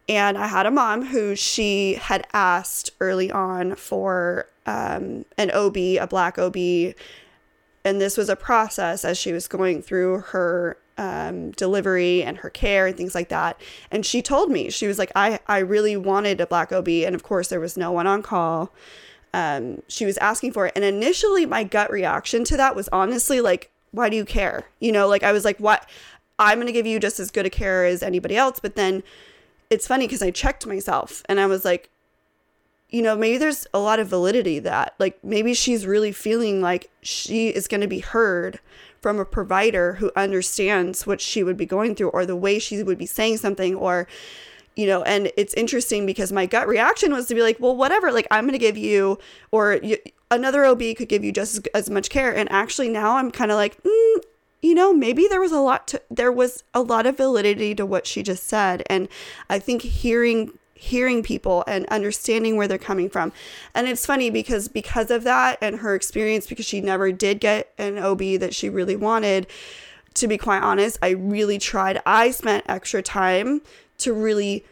And I had a mom who she had asked early on for um, an OB, a black OB, and this was a process as she was going through her um, delivery and her care and things like that. And she told me, she was like, I, I really wanted a black OB. And of course, there was no one on call. Um, she was asking for it. And initially, my gut reaction to that was honestly like, why do you care? You know, like I was like, what? I'm going to give you just as good a care as anybody else. But then it's funny because I checked myself and I was like, you know, maybe there's a lot of validity that like maybe she's really feeling like she is going to be heard from a provider who understands what she would be going through or the way she would be saying something or you know and it's interesting because my gut reaction was to be like well whatever like i'm going to give you or you, another ob could give you just as, as much care. And actually now i'm kind of like mm, you know maybe there was a lot to there was a lot of validity to what she just said. And i think hearing hearing people and understanding where they're coming from. And it's funny because because of that and her experience because she never did get an OB that she really wanted, to be quite honest, I really tried. I spent extra time to really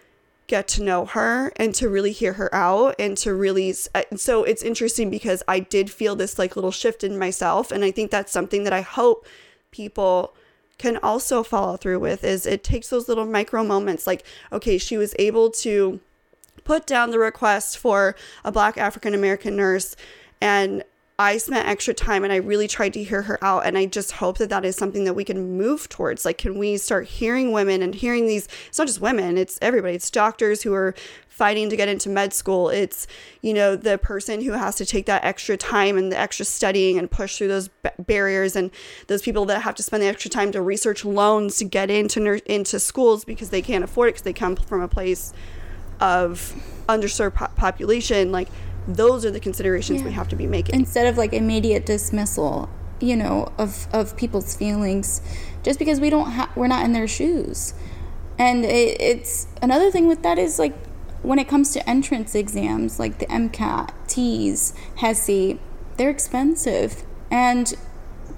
get to know her and to really hear her out and to really uh, so it's interesting because I did feel this like little shift in myself and I think that's something that I hope people can also follow through with is it takes those little micro moments like okay she was able to put down the request for a black african american nurse and I spent extra time and I really tried to hear her out. And I just hope that that is something that we can move towards. Like, can we start hearing women and hearing these? It's not just women, it's everybody. It's doctors who are fighting to get into med school. It's, you know, the person who has to take that extra time and the extra studying and push through those b- barriers and those people that have to spend the extra time to research loans to get into, nur- into schools because they can't afford it because they come from a place of underserved po- population. Like, those are the considerations yeah. we have to be making instead of like immediate dismissal you know of of people's feelings just because we don't have we're not in their shoes and it, it's another thing with that is like when it comes to entrance exams like the mcat TEAS HESI they're expensive. And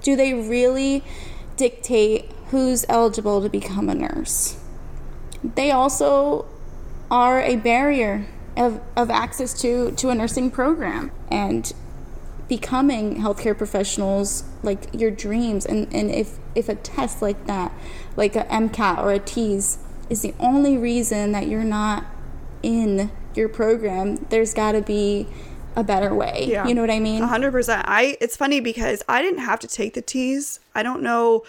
do they really dictate who's eligible to become a nurse? They also are a barrier of, of access to, to a nursing program. And becoming healthcare professionals like your dreams. And, and if, if a test like that like a mcat or a TEAS is the only reason that you're not in your program there's got to be a better way. Yeah. you know what i mean? 100% i it's funny because i didn't have to take the TEAS. I don't know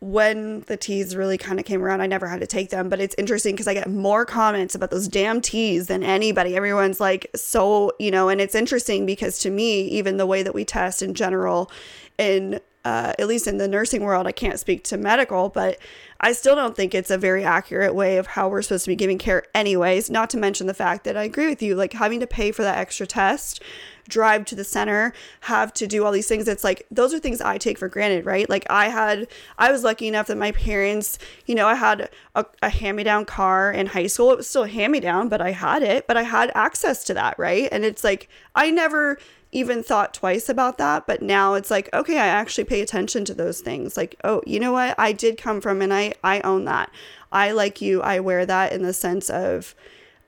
when the TEAS really kind of came around, I never had to take them, but it's interesting because I get more comments about those damn TEAS than anybody. Everyone's like, so, you know, and it's interesting because to me, even the way that we test in general, in uh, at least in the nursing world, I can't speak to medical, but I still don't think it's a very accurate way of how we're supposed to be giving care, anyways. Not to mention the fact that I agree with you, like having to pay for that extra test drive to the center, have to do all these things. It's like those are things I take for granted, right? Like I had, I was lucky enough that my parents, you know, I had a, a hand me down car in high school. It was still hand me down, but I had it, but I had access to that, right? And it's like, I never even thought twice about that but now it's like okay i actually pay attention to those things like oh you know what i did come from and i i own that i like you i wear that in the sense of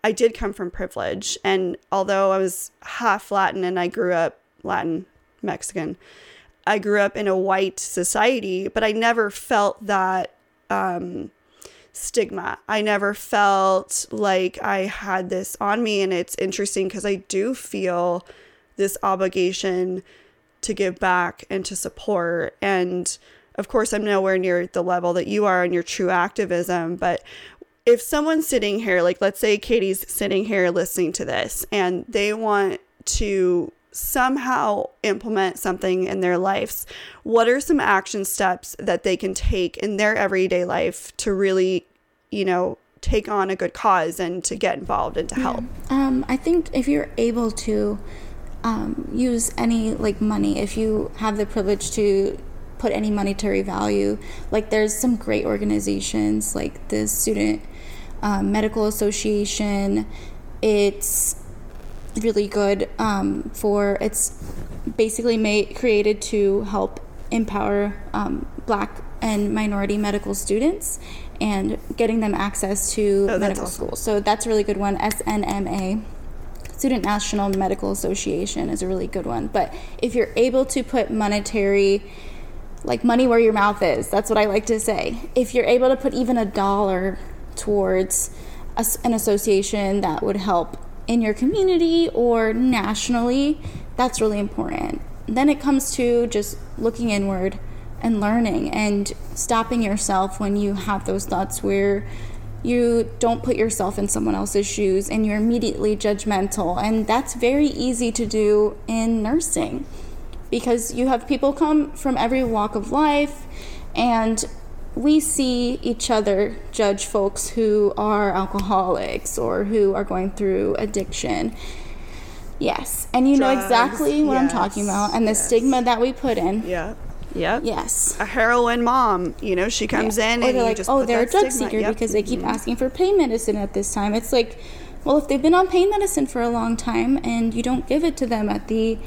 I did come from privilege. And although I was half Latin and I grew up Latin, Mexican, I grew up in a white society, but I never felt that um, stigma. I never felt like I had this on me. And it's interesting because I do feel this obligation to give back and to support. And of course, I'm nowhere near the level that you are in your true activism, but if someone's sitting here, like let's say Katie's sitting here listening to this and they want to somehow implement something in their lives, what are some action steps that they can take in their everyday life to really, you know, take on a good cause and to get involved and to help? Yeah. Um, I think if you're able to um, use any like money, if you have the privilege to put any monetary value, like there's some great organizations like the student um, Medical Association. It's really good um, for it's basically made created to help empower um, Black and minority medical students and getting them access to oh, medical awesome. school. So that's a really good one. SNMA. Student National Medical Association is a really good one. But if you're able to put monetary, like money where your mouth is, that's what I like to say. If you're able to put even a dollar towards a, an association that would help in your community or nationally, that's really important. Then it comes to just looking inward and learning and stopping yourself when you have those thoughts where you don't put yourself in someone else's shoes and you're immediately judgmental. And that's very easy to do in nursing because you have people come from every walk of life and we see each other judge folks who are alcoholics or who are going through addiction. Yes. And you Drugs, know exactly what yes, I'm talking about and the yes. stigma that we put in. Yeah. Yep. Yes. A heroin mom, you know, she comes yeah. in or and like, oh, they're a drug seeker yep. because they keep mm-hmm. asking for pain medicine at this time. It's like, well, if they've been on pain medicine for a long time and you don't give it to them at the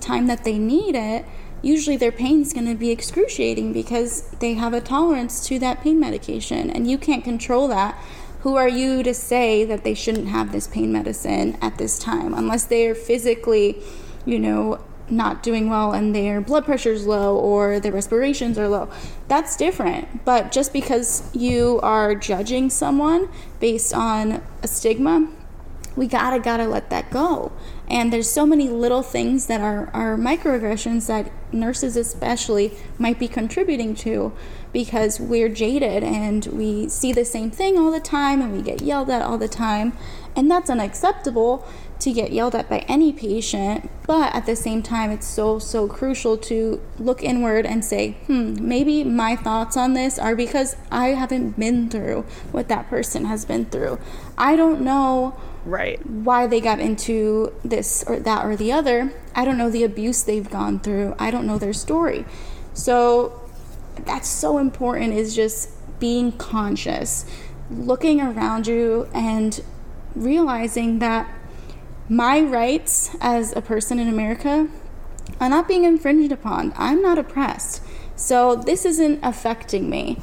time that they need it, usually their pain is going to be excruciating because they have a tolerance to that pain medication and you can't control that. Who are you to say that they shouldn't have this pain medicine at this time unless they are physically, you know, not doing well and their blood pressure is low or their respirations are low. That's different. But just because you are judging someone based on a stigma, we gotta gotta let that go And there's so many little things that are, are microaggressions that nurses, especially, might be contributing to because we're jaded and we see the same thing all the time and we get yelled at all the time. And that's unacceptable to get yelled at by any patient, but at the same time, it's so, so crucial to look inward and say, hmm, maybe my thoughts on this are because I haven't been through what that person has been through. I don't know right why they got into this or that or the other. I don't know the abuse they've gone through. I don't know their story. So that's so important is just being conscious, looking around you and realizing that my rights as a person in America are not being infringed upon. I'm not oppressed. So this isn't affecting me.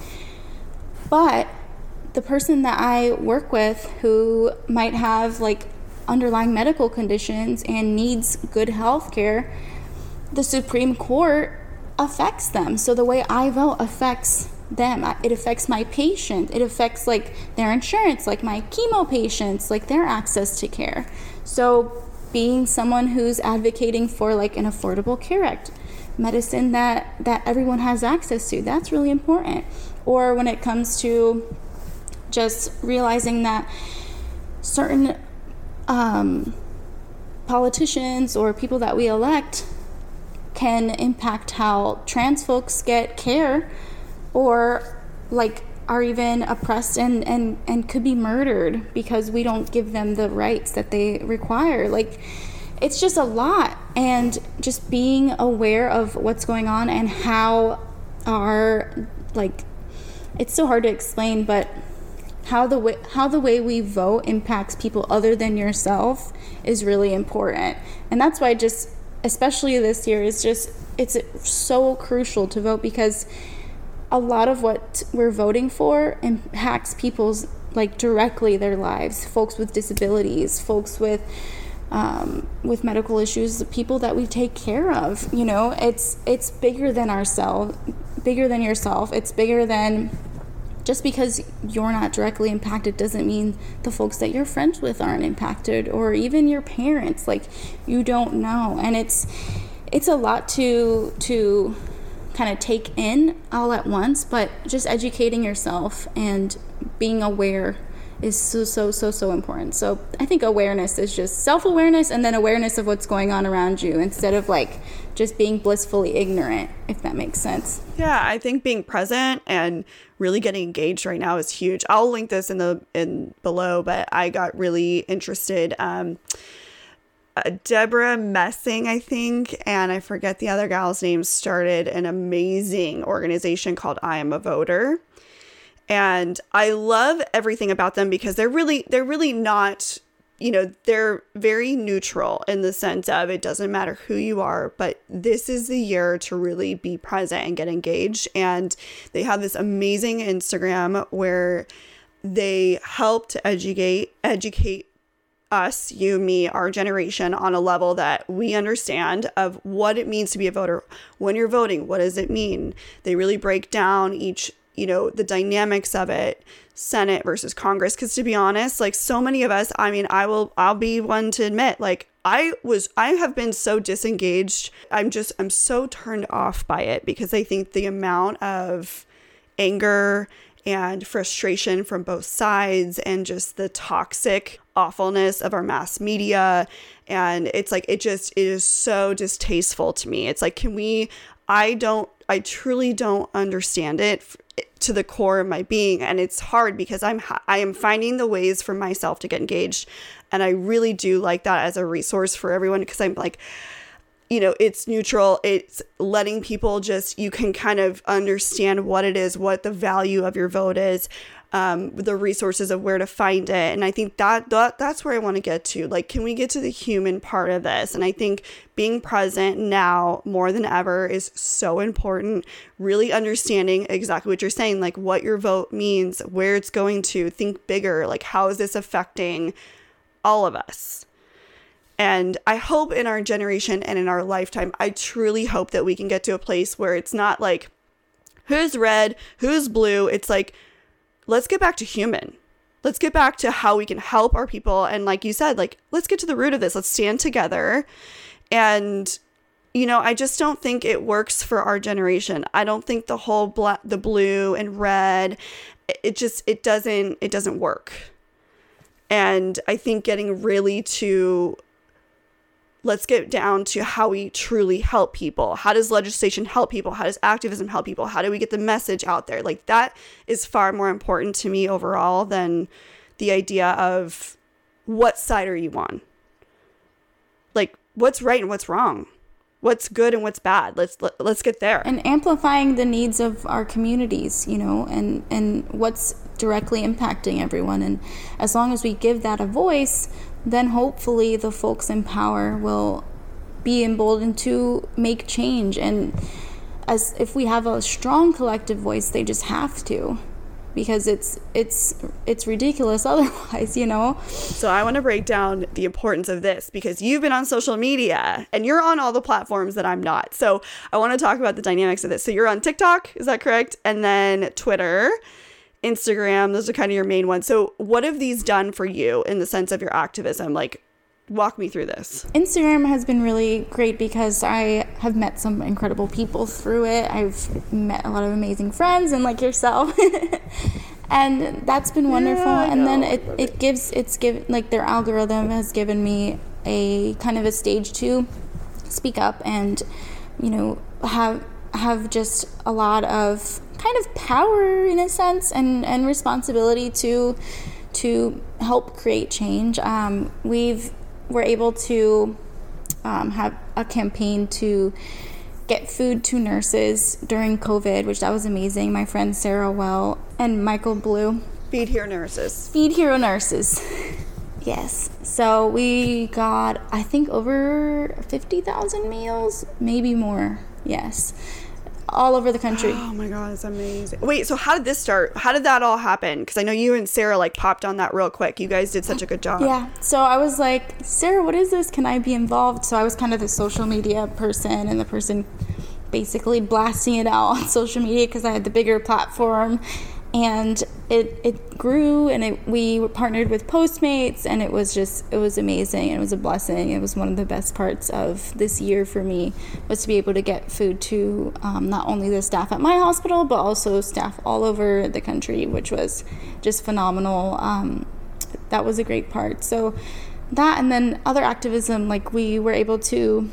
But the person that I work with who might have like underlying medical conditions and needs good health care, the Supreme Court affects them. So the way I vote affects them. It affects my patient. It affects like their insurance, like my chemo patients, like their access to care. So being someone who's advocating for like an affordable care act, medicine that that everyone has access to, that's really important. Or when it comes to just realizing that certain um, politicians or people that we elect can impact how trans folks get care or like are even oppressed and, and, and could be murdered because we don't give them the rights that they require. Like, it's just a lot. And just being aware of what's going on and how our, like, it's so hard to explain, but how the way how the way we vote impacts people other than yourself is really important and that's why just especially this year is just it's so crucial to vote because a lot of what we're voting for impacts people's like directly their lives. Folks with disabilities folks with um, with medical issues the people that we take care of you know? It's it's bigger than ourselves bigger than yourself. It's bigger than just because you're not directly impacted doesn't mean the folks that you're friends with aren't impacted or even your parents. Like you don't know. And it's it's a lot to to kind of take in all at once, but just educating yourself and being aware is so so so so important. So I think awareness is just self-awareness and then awareness of what's going on around you instead of like just being blissfully ignorant if that makes sense. Yeah, I think being present and really getting engaged right now is huge. I'll link this in the in below, but I got really interested um uh, Debra Messing, I think, and I forget the other gal's name, started an amazing organization called I Am a Voter. And I love everything about them because they're really they're really not, you know, they're very neutral in the sense of it doesn't matter who you are, but this is the year to really be present and get engaged. And they have this amazing Instagram where they help to educate educate us, you, me, our generation on a level that we understand of what it means to be a voter. When you're voting, what does it mean? They really break down each, you know, the dynamics of it, Senate versus Congress. Cause to be honest, like so many of us, I mean, I will, I'll be one to admit, like, I was I have been so disengaged. I'm just I'm so turned off by it because I think the amount of anger and frustration from both sides and just the toxic awfulness of our mass media. And it's like it just it is so distasteful to me. It's like can we i don't i truly don't understand it to the core of my being. And it's hard because i'm i am finding the ways for myself to get engaged. And i really do like that as a resource for everyone because i'm like you know, it's neutral. It's letting people just, you can kind of understand what it is, what the value of your vote is, um, the resources of where to find it. And I think that, that that's where I want to get to. Like, can we get to the human part of this? And I think being present now more than ever is so important. Really understanding exactly what you're saying, like what your vote means, where it's going to, think bigger, like how is this affecting all of us? And I hope in our generation and in our lifetime, I truly hope that we can get to a place where it's not like, who's red, who's blue. It's like, let's get back to human. let's get back to how we can help our people. And like you said like let's get to the root of this. Let's stand together. And you know i just don't think it works for our generation. I don't think the whole black the blue and red it just it doesn't it doesn't work. And i think getting really to let's get down to how we truly help people. How does legislation help people? How does activism help people? How do we get the message out there? Like that is far more important to me overall than the idea of what side are you on? Like what's right and what's wrong? What's good and what's bad? Let's let, us let us get there. And amplifying the needs of our communities, you know, and and what's directly impacting everyone and as long as we give that a voice, then hopefully the folks in power will be emboldened to make change. And as if we have a strong collective voice they just have to because it's it's it's ridiculous otherwise you know? So i want to break down the importance of this because you've been on social media and you're on all the platforms that i'm not. So i want to talk about the dynamics of this. So you're on tiktok is that correct? And then twitter Instagram. Those are kind of your main ones. So, what have these done for you in the sense of your activism? Like, walk me through this. Instagram has been really great because I have met some incredible people through it. I've met a lot of amazing friends and like yourself. and that's been wonderful. Yeah, and then it, it gives, it's given, like their algorithm has given me a kind of a stage to speak up and, you know, have, have just a lot of kind of power in a sense and, and responsibility to to help create change. Um, we've we're able to um, have a campaign to get food to nurses during COVID, which that was amazing. My friend Sarah Well and Michael Blue. Feed Hero Nurses. Feed Hero Nurses. yes. So we got, I think, over 50,000 meals, maybe more. Yes all over the country. Oh my god, it's amazing. Wait, so how did this start? How did that all happen? Because I know you and Sarah like popped on that real quick. You guys did such a good job. Yeah. So I was like, Sarah, what is this? Can I be involved? So I was kind of the social media person and the person basically blasting it out on social media because I had the bigger platform and it it grew and it, we partnered with postmates and it was just it was amazing. It was a blessing. It was one of the best parts of this year for me was to be able to get food to um, not only the staff at my hospital but also staff all over the country which was just phenomenal. Um, that was a great part. So that and then other activism like we were able to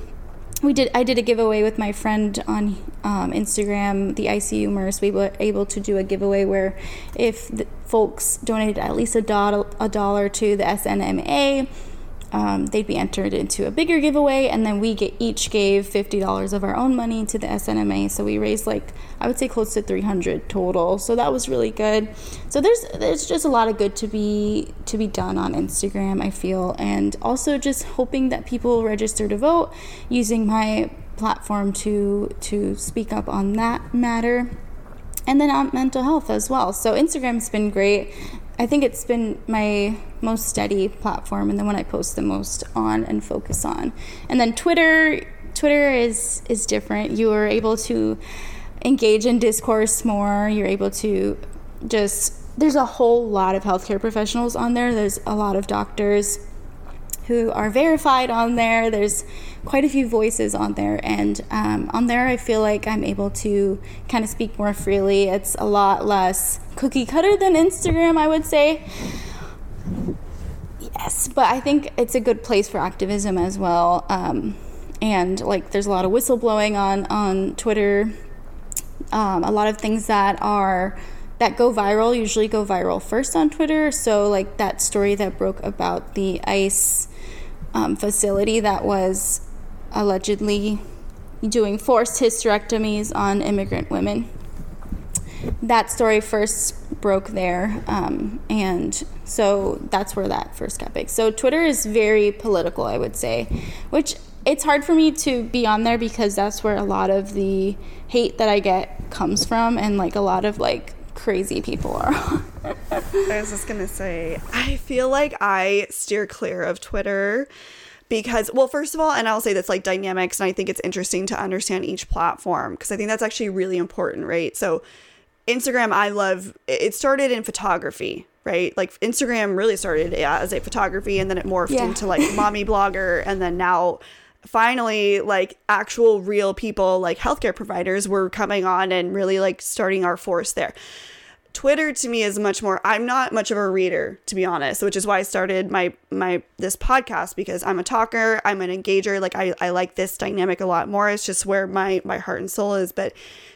we did i did a giveaway with my friend on um, instagram the icu nurse we were able to do a giveaway where if folks donated at least a, do- a dollar to the snma um, they'd be entered into a bigger giveaway, and then we get, each gave fifty dollars of our own money to the SNMA. So we raised like I would say close to three hundred total. So that was really good. So there's there's just a lot of good to be to be done on Instagram. I feel, and also just hoping that people register to vote using my platform to to speak up on that matter and then on mental health as well. So Instagram's been great. I think it's been my most steady platform and the one I post the most on and focus on. And then Twitter, Twitter is is different. You are able to engage in discourse more. You're able to just there's a whole lot of healthcare professionals on there. There's a lot of doctors who are verified on there. There's quite a few voices on there, and um, on there, I feel like I'm able to kind of speak more freely. It's a lot less cookie cutter than Instagram, I would say. Yes, but I think it's a good place for activism as well. Um, and like, there's a lot of whistleblowing on on Twitter. Um, a lot of things that are that go viral usually go viral first on Twitter. So, like that story that broke about the ICE um, facility that was allegedly doing forced hysterectomies on immigrant women. That story first broke there, um, and so that's where that first got big. So Twitter is very political, I would say, which it's hard for me to be on there because that's where a lot of the hate that I get comes from, and like a lot of like crazy people are. I was just gonna say, I feel like I steer clear of Twitter because well first of all and i'll say that's like dynamics and i think it's interesting to understand each platform because i think that's actually really important right so Instagram, I love it started in photography, right? Like Instagram really started as a photography and then it morphed Yeah. into like mommy blogger and then now finally like actual real people like healthcare providers were coming on and really like starting our force there. Twitter to me is much more I'm not much of a reader to be honest, which is why I started my my this podcast because I'm a talker, I'm an engager, like I, I like this dynamic a lot more. It's just where my my heart and soul is, but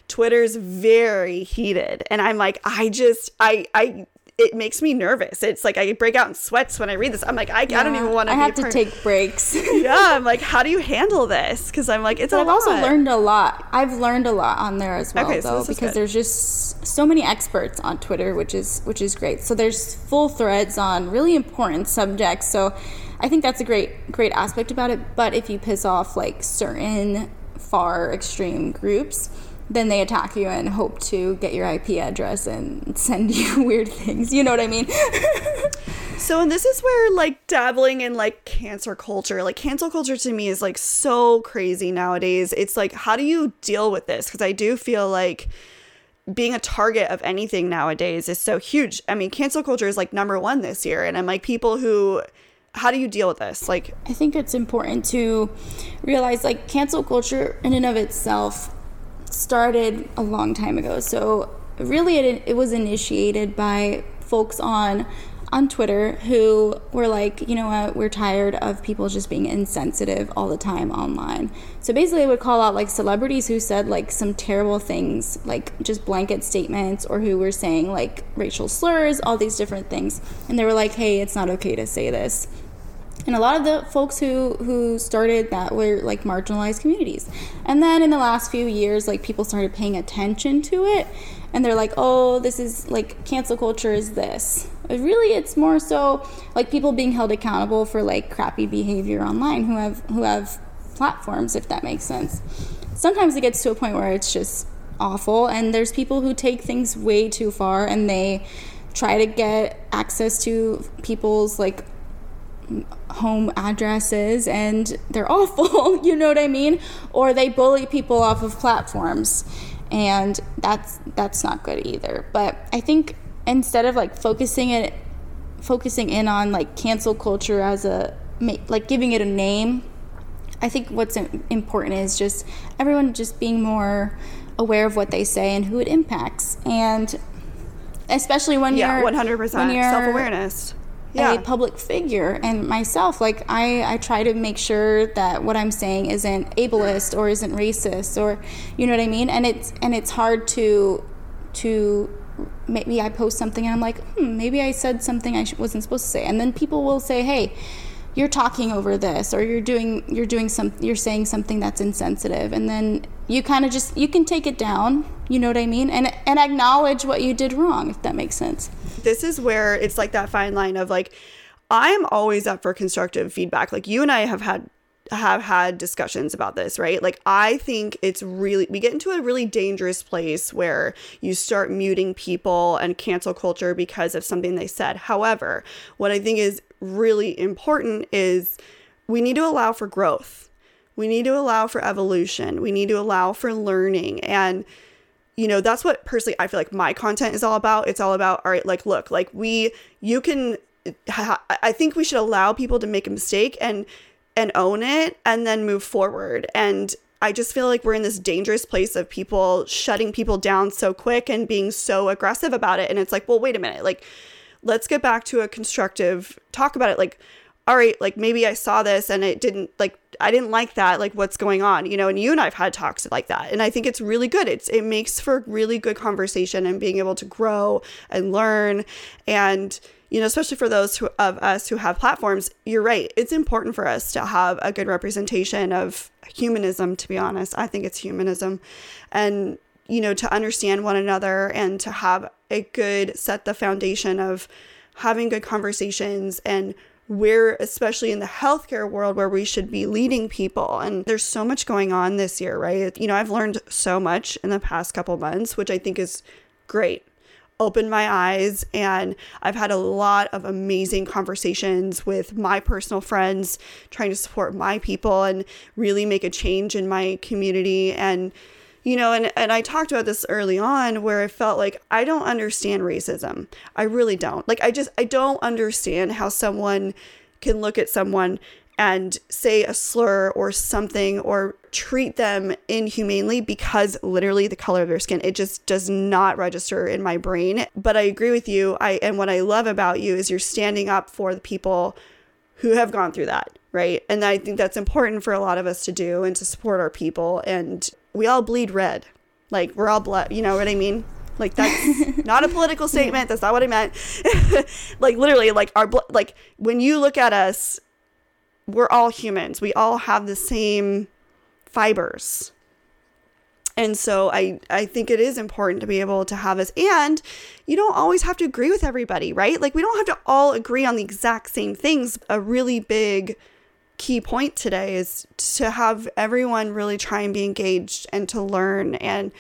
Twitter's very heated and I'm like I just I I it makes me nervous. It's like I break out in sweats when I read this. I'm like I, I don't even want to. I have to take breaks. Yeah, I'm like how do you handle this? Cuz I'm like it's But I've also learned a lot. I've learned a lot on there as well, Okay, though, is because there's just so many experts on Twitter, which is which is great. So there's full threads on really important subjects. So I think that's a great great aspect about it. But if you piss off like certain far extreme groups, then they attack you and hope to get your IP address and send you weird things. You know what I mean? So, and this is where like dabbling in like cancer culture, like cancel culture to me is like so crazy nowadays. It's like, how do you deal with this? Because I do feel like being a target of anything nowadays is so huge. I mean, cancel culture is like number one this year. And I'm like, people who, how do you deal with this? Like, I think it's important to realize like cancel culture in and of itself started a long time ago. So really it, it was initiated by folks on on Twitter who were like, you know what, we're tired of people just being insensitive all the time online. So basically it would call out like celebrities who said like some terrible things, like just blanket statements or who were saying like racial slurs, all these different things. And they were like, "Hey, it's not okay to say this." And a lot of the folks who who started that were like marginalized communities. And then in the last few years like people started paying attention to it. And they're like oh this is like cancel culture is this. But really it's more so like people being held accountable for like crappy behavior online who have who have platforms if that makes sense. Sometimes it gets to a point where it's just awful and there's people who take things way too far and they try to get access to people's like home addresses and they're awful, you know what I mean? Or they bully people off of platforms and that's that's not good either. But I think instead of like focusing it focusing in on like cancel culture as a like giving it a name, I think what's important is just everyone just being more aware of what they say and who it impacts and especially when yeah, you're 100% when you're self awareness. Yeah. a public figure. And myself like I, I try to make sure that what i'm saying isn't ableist or isn't racist or you know what i mean? And it's and it's hard to to maybe i post something and i'm like hmm maybe i said something i sh- wasn't supposed to say. And then people will say hey you're talking over this or you're doing you're doing some you're saying something that's insensitive. And then you kind of just you can take it down you know what i mean? And and acknowledge what you did wrong if that makes sense this is where it's like that fine line of like I'm always up for constructive feedback. Like you and I have had have had discussions about this, right? Like I think it's really we get into a really dangerous place where you start muting people and cancel culture because of something they said. However, what I think is really important is we need to allow for growth. We need to allow for evolution. We need to allow for learning and you know that's what personally i feel like my content is all about. It's all about all right like look like we you can ha- i think we should allow people to make a mistake and and own it and then move forward. And i just feel like we're in this dangerous place of people shutting people down so quick and being so aggressive about it. And it's like well wait a minute. Like let's get back to a constructive talk about it. Like all right like maybe i saw this and it didn't like i didn't like that like what's going on you know and you and i've had talks like that and i think it's really good. It's it makes for really good conversation and being able to grow and learn and you know especially for those who, of us who have platforms you're right it's important for us to have a good representation of humanism to be honest. I think it's humanism and you know to understand one another and to have a good set the foundation of having good conversations and we're especially in the healthcare world where we should be leading people. And there's so much going on this year right? You know i've learned so much in the past couple months which i think is great. Opened my eyes and i've had a lot of amazing conversations with my personal friends trying to support my people and really make a change in my community. And you know, and, and I talked about this early on where I felt like I don't understand racism. I really don't. Like, I just, I don't understand how someone can look at someone and say a slur or something or treat them inhumanely because literally the color of their skin it just does not register in my brain but i agree with you i and what i love about you is you're standing up for the people who have gone through that right and i think that's important for a lot of us to do and to support our people and we all bleed red like we're all blood you know what i mean like that's not a political statement that's not what i meant like literally like our like when you look at us we're all humans. We all have the same fibers. And so I I think it is important to be able to have this and you don't always have to agree with everybody, right? Like we don't have to all agree on the exact same things. A really big key point today is to have everyone really try and be engaged and to learn and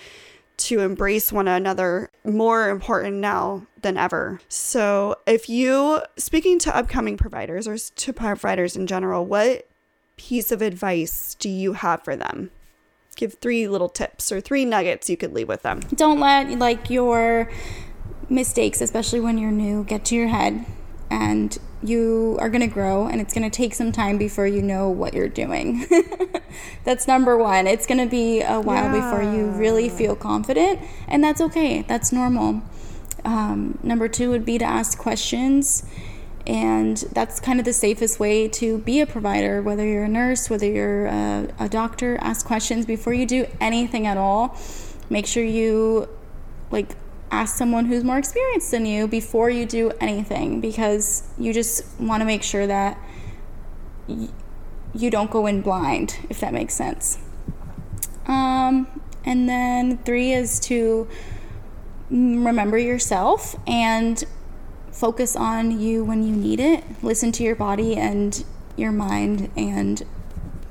to embrace one another more important now than ever. So, if you, speaking to upcoming providers or to providers in general, what piece of advice do you have for them? Give three little tips or three nuggets you could leave with them. Don't let like your mistakes, especially when you're new, get to your head and you are going to grow and it's going to take some time before you know what you're doing. that's number 1. It's going to be a while yeah. before you really feel confident and that's okay. That's normal. Um, number 2 would be to ask questions and that's kind of the safest way to be a provider whether you're a nurse whether you're a, a doctor ask questions before you do anything at all make sure you like ask someone who's more experienced than you before you do anything because you just want to make sure that you don't go in blind, if that makes sense. Um, and then three is to remember yourself and focus on you when you need it. Listen to your body and your mind and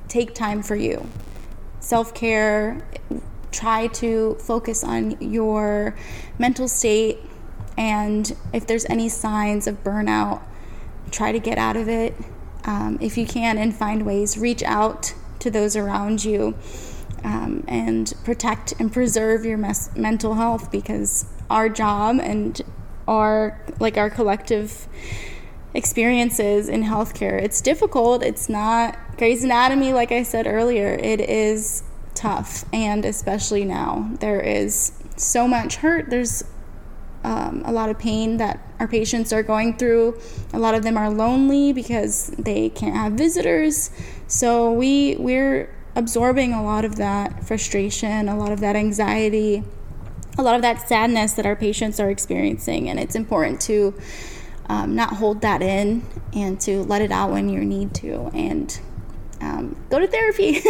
take time for you. Self care try to focus on your mental state and if there's any signs of burnout, try to get out of it. Um, if you can, and find ways, reach out to those around you um, and protect and preserve your mes- mental health because our job and our like our collective experiences in healthcare it's difficult it's not Grey's Anatomy like I said earlier it is tough, and especially now. There is so much hurt. There's um, a lot of pain that our patients are going through. A lot of them are lonely because they can't have visitors. So we we're absorbing a lot of that frustration, a lot of that anxiety, a lot of that sadness that our patients are experiencing, and it's important to um, not hold that in and to let it out when you need to and um, go to therapy.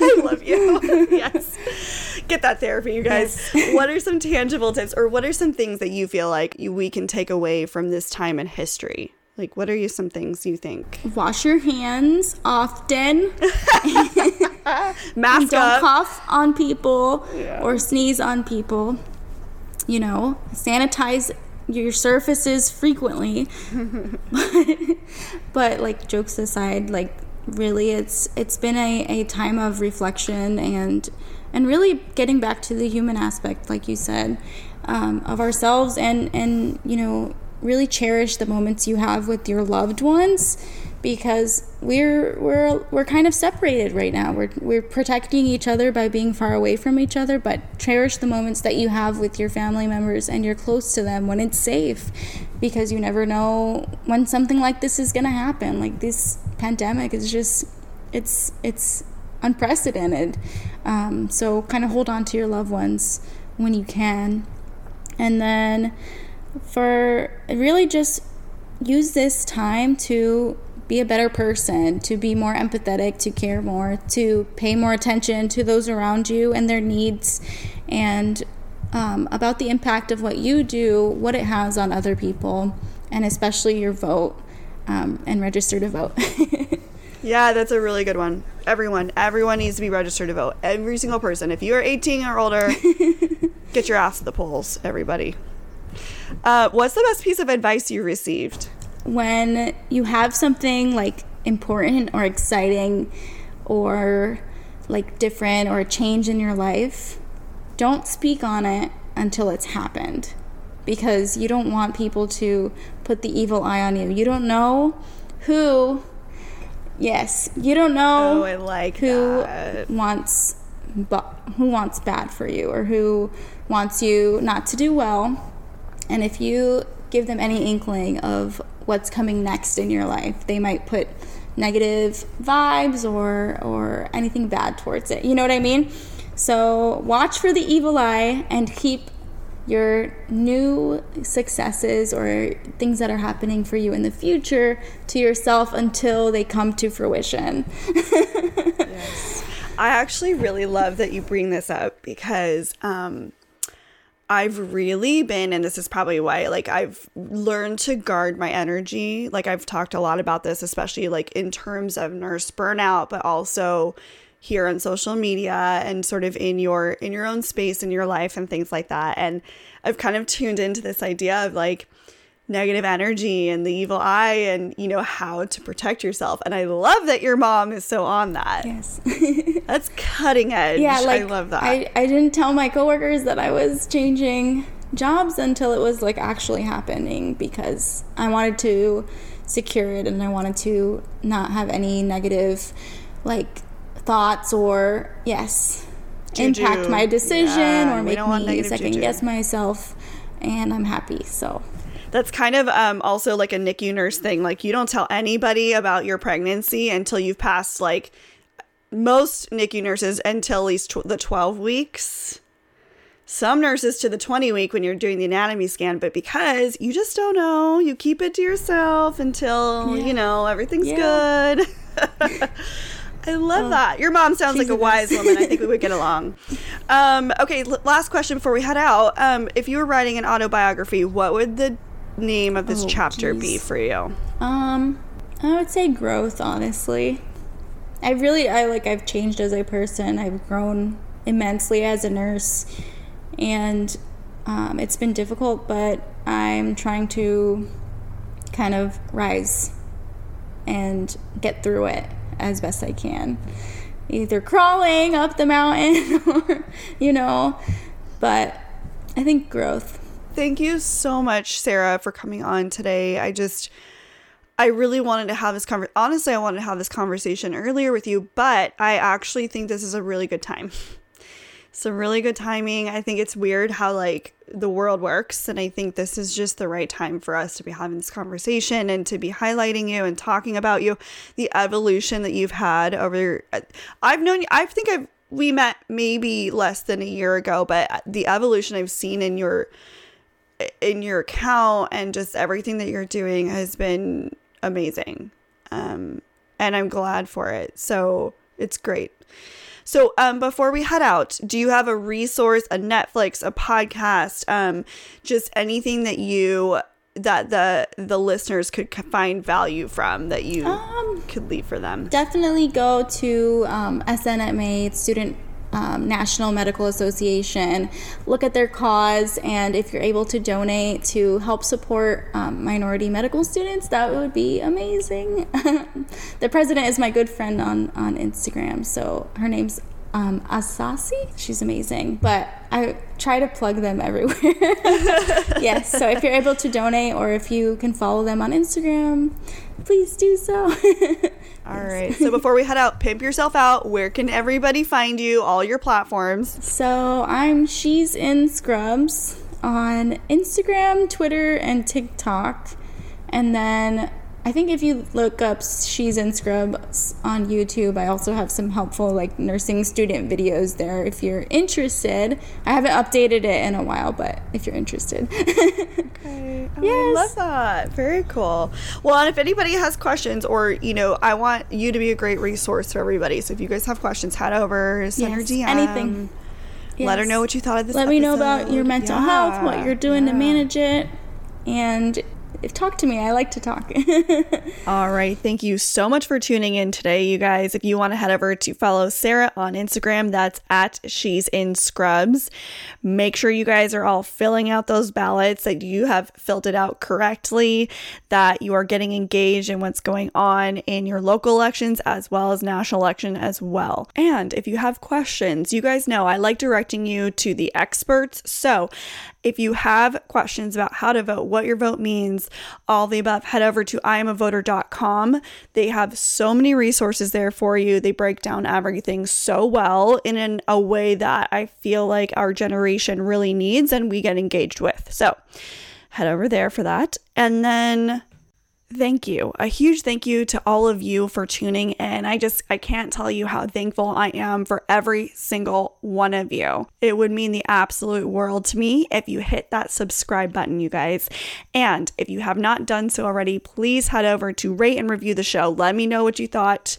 I love you. yes. Get that therapy, you guys. Yes. what are some tangible tips or what are some things that you feel like we can take away from this time in history? Like, what are you some things you think? Wash your hands often. Mask Don't up. cough on people yeah. or sneeze on people. You know, sanitize your surfaces frequently. but like jokes aside, like really it's it's been a, a time of reflection and and really getting back to the human aspect like you said um, of ourselves and and you know really cherish the moments you have with your loved ones because we're we're we're kind of separated right now. We're we're protecting each other by being far away from each other, but cherish the moments that you have with your family members and you're close to them when it's safe because you never know when something like this is going to happen. Like this pandemic is just it's it's unprecedented. Um, so kind of hold on to your loved ones when you can. And then for really just use this time to be a better person, to be more empathetic, to care more, to pay more attention to those around you and their needs, and um, about the impact of what you do, what it has on other people, and especially your vote um, and register to vote. yeah, that's a really good one. Everyone, everyone needs to be registered to vote. Every single person. If you are 18 or older, get your ass to the polls, everybody. Uh, what's the best piece of advice you received? when you have something like important or exciting or like different or a change in your life, don't speak on it until it's happened because you don't want people to put the evil eye on you. You don't know who yes, you don't know Oh, I like who that. wants who wants bad for you or who wants you not to do well. And if you give them any inkling of what's coming next in your life, they might put negative vibes or or anything bad towards it. You know what I mean? So watch for the evil eye and keep your new successes or things that are happening for you in the future to yourself until they come to fruition. yes. I actually really love that you bring this up because um, I've really been, and this is probably why, like, I've learned to guard my energy. Like, I've talked a lot about this, especially like in terms of nurse burnout, but also here on social media and sort of in your in your own space in your life and things like that and i've kind of tuned into this idea of like negative energy and the evil eye and you know how to protect yourself and i love that your mom is so on that yes. that's cutting edge. yeah, like I love that. I, I didn't tell my coworkers that I was changing jobs until it was like actually happening because I wanted to secure it and I wanted to not have any negative like thoughts or yes Juju. impact my decision Yeah, or make me second juju. guess myself and I'm happy. So That's kind of um, also like a NICU nurse thing. Like you don't tell anybody about your pregnancy until you've passed like most NICU nurses until at least tw- the 12 weeks. Some nurses to the 20 week when you're doing the anatomy scan, but because you just don't know, you keep it to yourself until, Yeah. you know, everything's Yeah. good. I love that. Your mom sounds like a wise woman. I think we would get along. Um, okay, l- last question before we head out. Um, if you were writing an autobiography, what would the name of this Oh, chapter be for you? Um, I would say growth, honestly. I really, I like, I've changed as a person. I've grown immensely as a nurse, and um, it's been difficult, but I'm trying to kind of rise and get through it as best I can. Either crawling up the mountain or, you know, but I think growth. Thank you so much, Sarah, for coming on today. I just, I really wanted to have this conversation. Honestly, I wanted to have this conversation earlier with you, but I actually think this is a really good time. Some really good timing. I think it's weird how like the world works, and I think this is just the right time for us to be having this conversation and to be highlighting you and talking about you, the evolution that you've had over. I've known. I think I've we met maybe less than a year ago, but the evolution I've seen in your in your account and just everything that you're doing has been amazing. Um, and I'm glad for it. So it's great. So um, before we head out, do you have a resource, a Netflix, a podcast, um, just anything that you that the the listeners could find value from that you Um, could leave for them? definitely go to um, SNMA, Student um, National Medical Association, look at their cause, and if you're able to donate to help support um, minority medical students, that would be amazing. the president is my good friend on, on Instagram, so her name's um, Asasi. She's amazing, but I try to plug them everywhere. yes, so if you're able to donate or if you can follow them on Instagram, please do so. All right. So before we head out, pimp yourself out. Where can everybody find you? All your platforms. So I'm She's in Scrubs on Instagram, Twitter, and TikTok. And then I think if you look up She's in Scrubs on YouTube, I also have some helpful like nursing student videos there if you're interested. I haven't updated it in a while, but if you're interested. Okay. Oh, I love that. Very cool. Well, and if anybody has questions, or you know, I want you to be a great resource for everybody. So if you guys have questions, head over, send her Yes, DM, anything. Let her know what you thought of this. Let me know about your mental health, what you're doing to manage it, and talk to me. I like to talk. All right. Thank you so much for tuning in today, you guys. If you want to head over to follow Sarah on Instagram, that's at She's in Scrubs. Make sure you guys are all filling out those ballots, that you have filled it out correctly, that you are getting engaged in what's going on in your local elections as well as national election as well. And if you have questions, you guys know I like directing you to the experts. So if you have questions about how to vote, what your vote means, all the above, head over to iamavoter.com. They have so many resources there for you. They break down everything so well in an, a way that I feel like our generation really needs and we get engaged with. So head over there for that. And then thank you. A huge thank you to all of you for tuning in. I just I can't tell you how thankful I am for every single one of you. It would mean the absolute world to me if you hit that subscribe button, you guys. And if you have not done so already, please head over to rate and review the show. Let me know what you thought.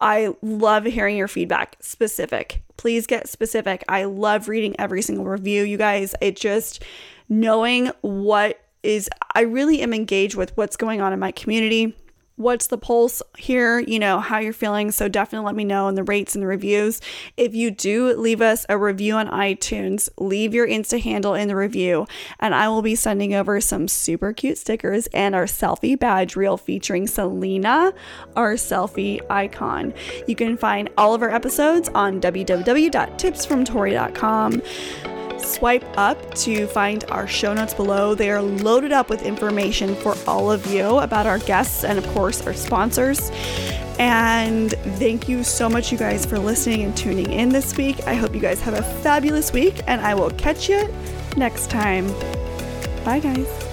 I love hearing your feedback. Specific. Please get specific. I love reading every single review, you guys. It just knowing what is I really am engaged with what's going on in my community. What's the pulse here? You know, how you're feeling. So definitely let me know in the rates and the reviews. If you do leave us a review on iTunes, leave your Insta handle in the review, and I will be sending over some super cute stickers and our Cellfie badge reel featuring Selena, our Cellfie icon. You can find all of our episodes on www.tipsfromtori.com swipe up to find our show notes below. They are loaded up with information for all of you about our guests and, of course, our sponsors. And thank you so much, you guys, for listening and tuning in this week. I hope you guys have a fabulous week, and I will catch you next time. Bye, guys.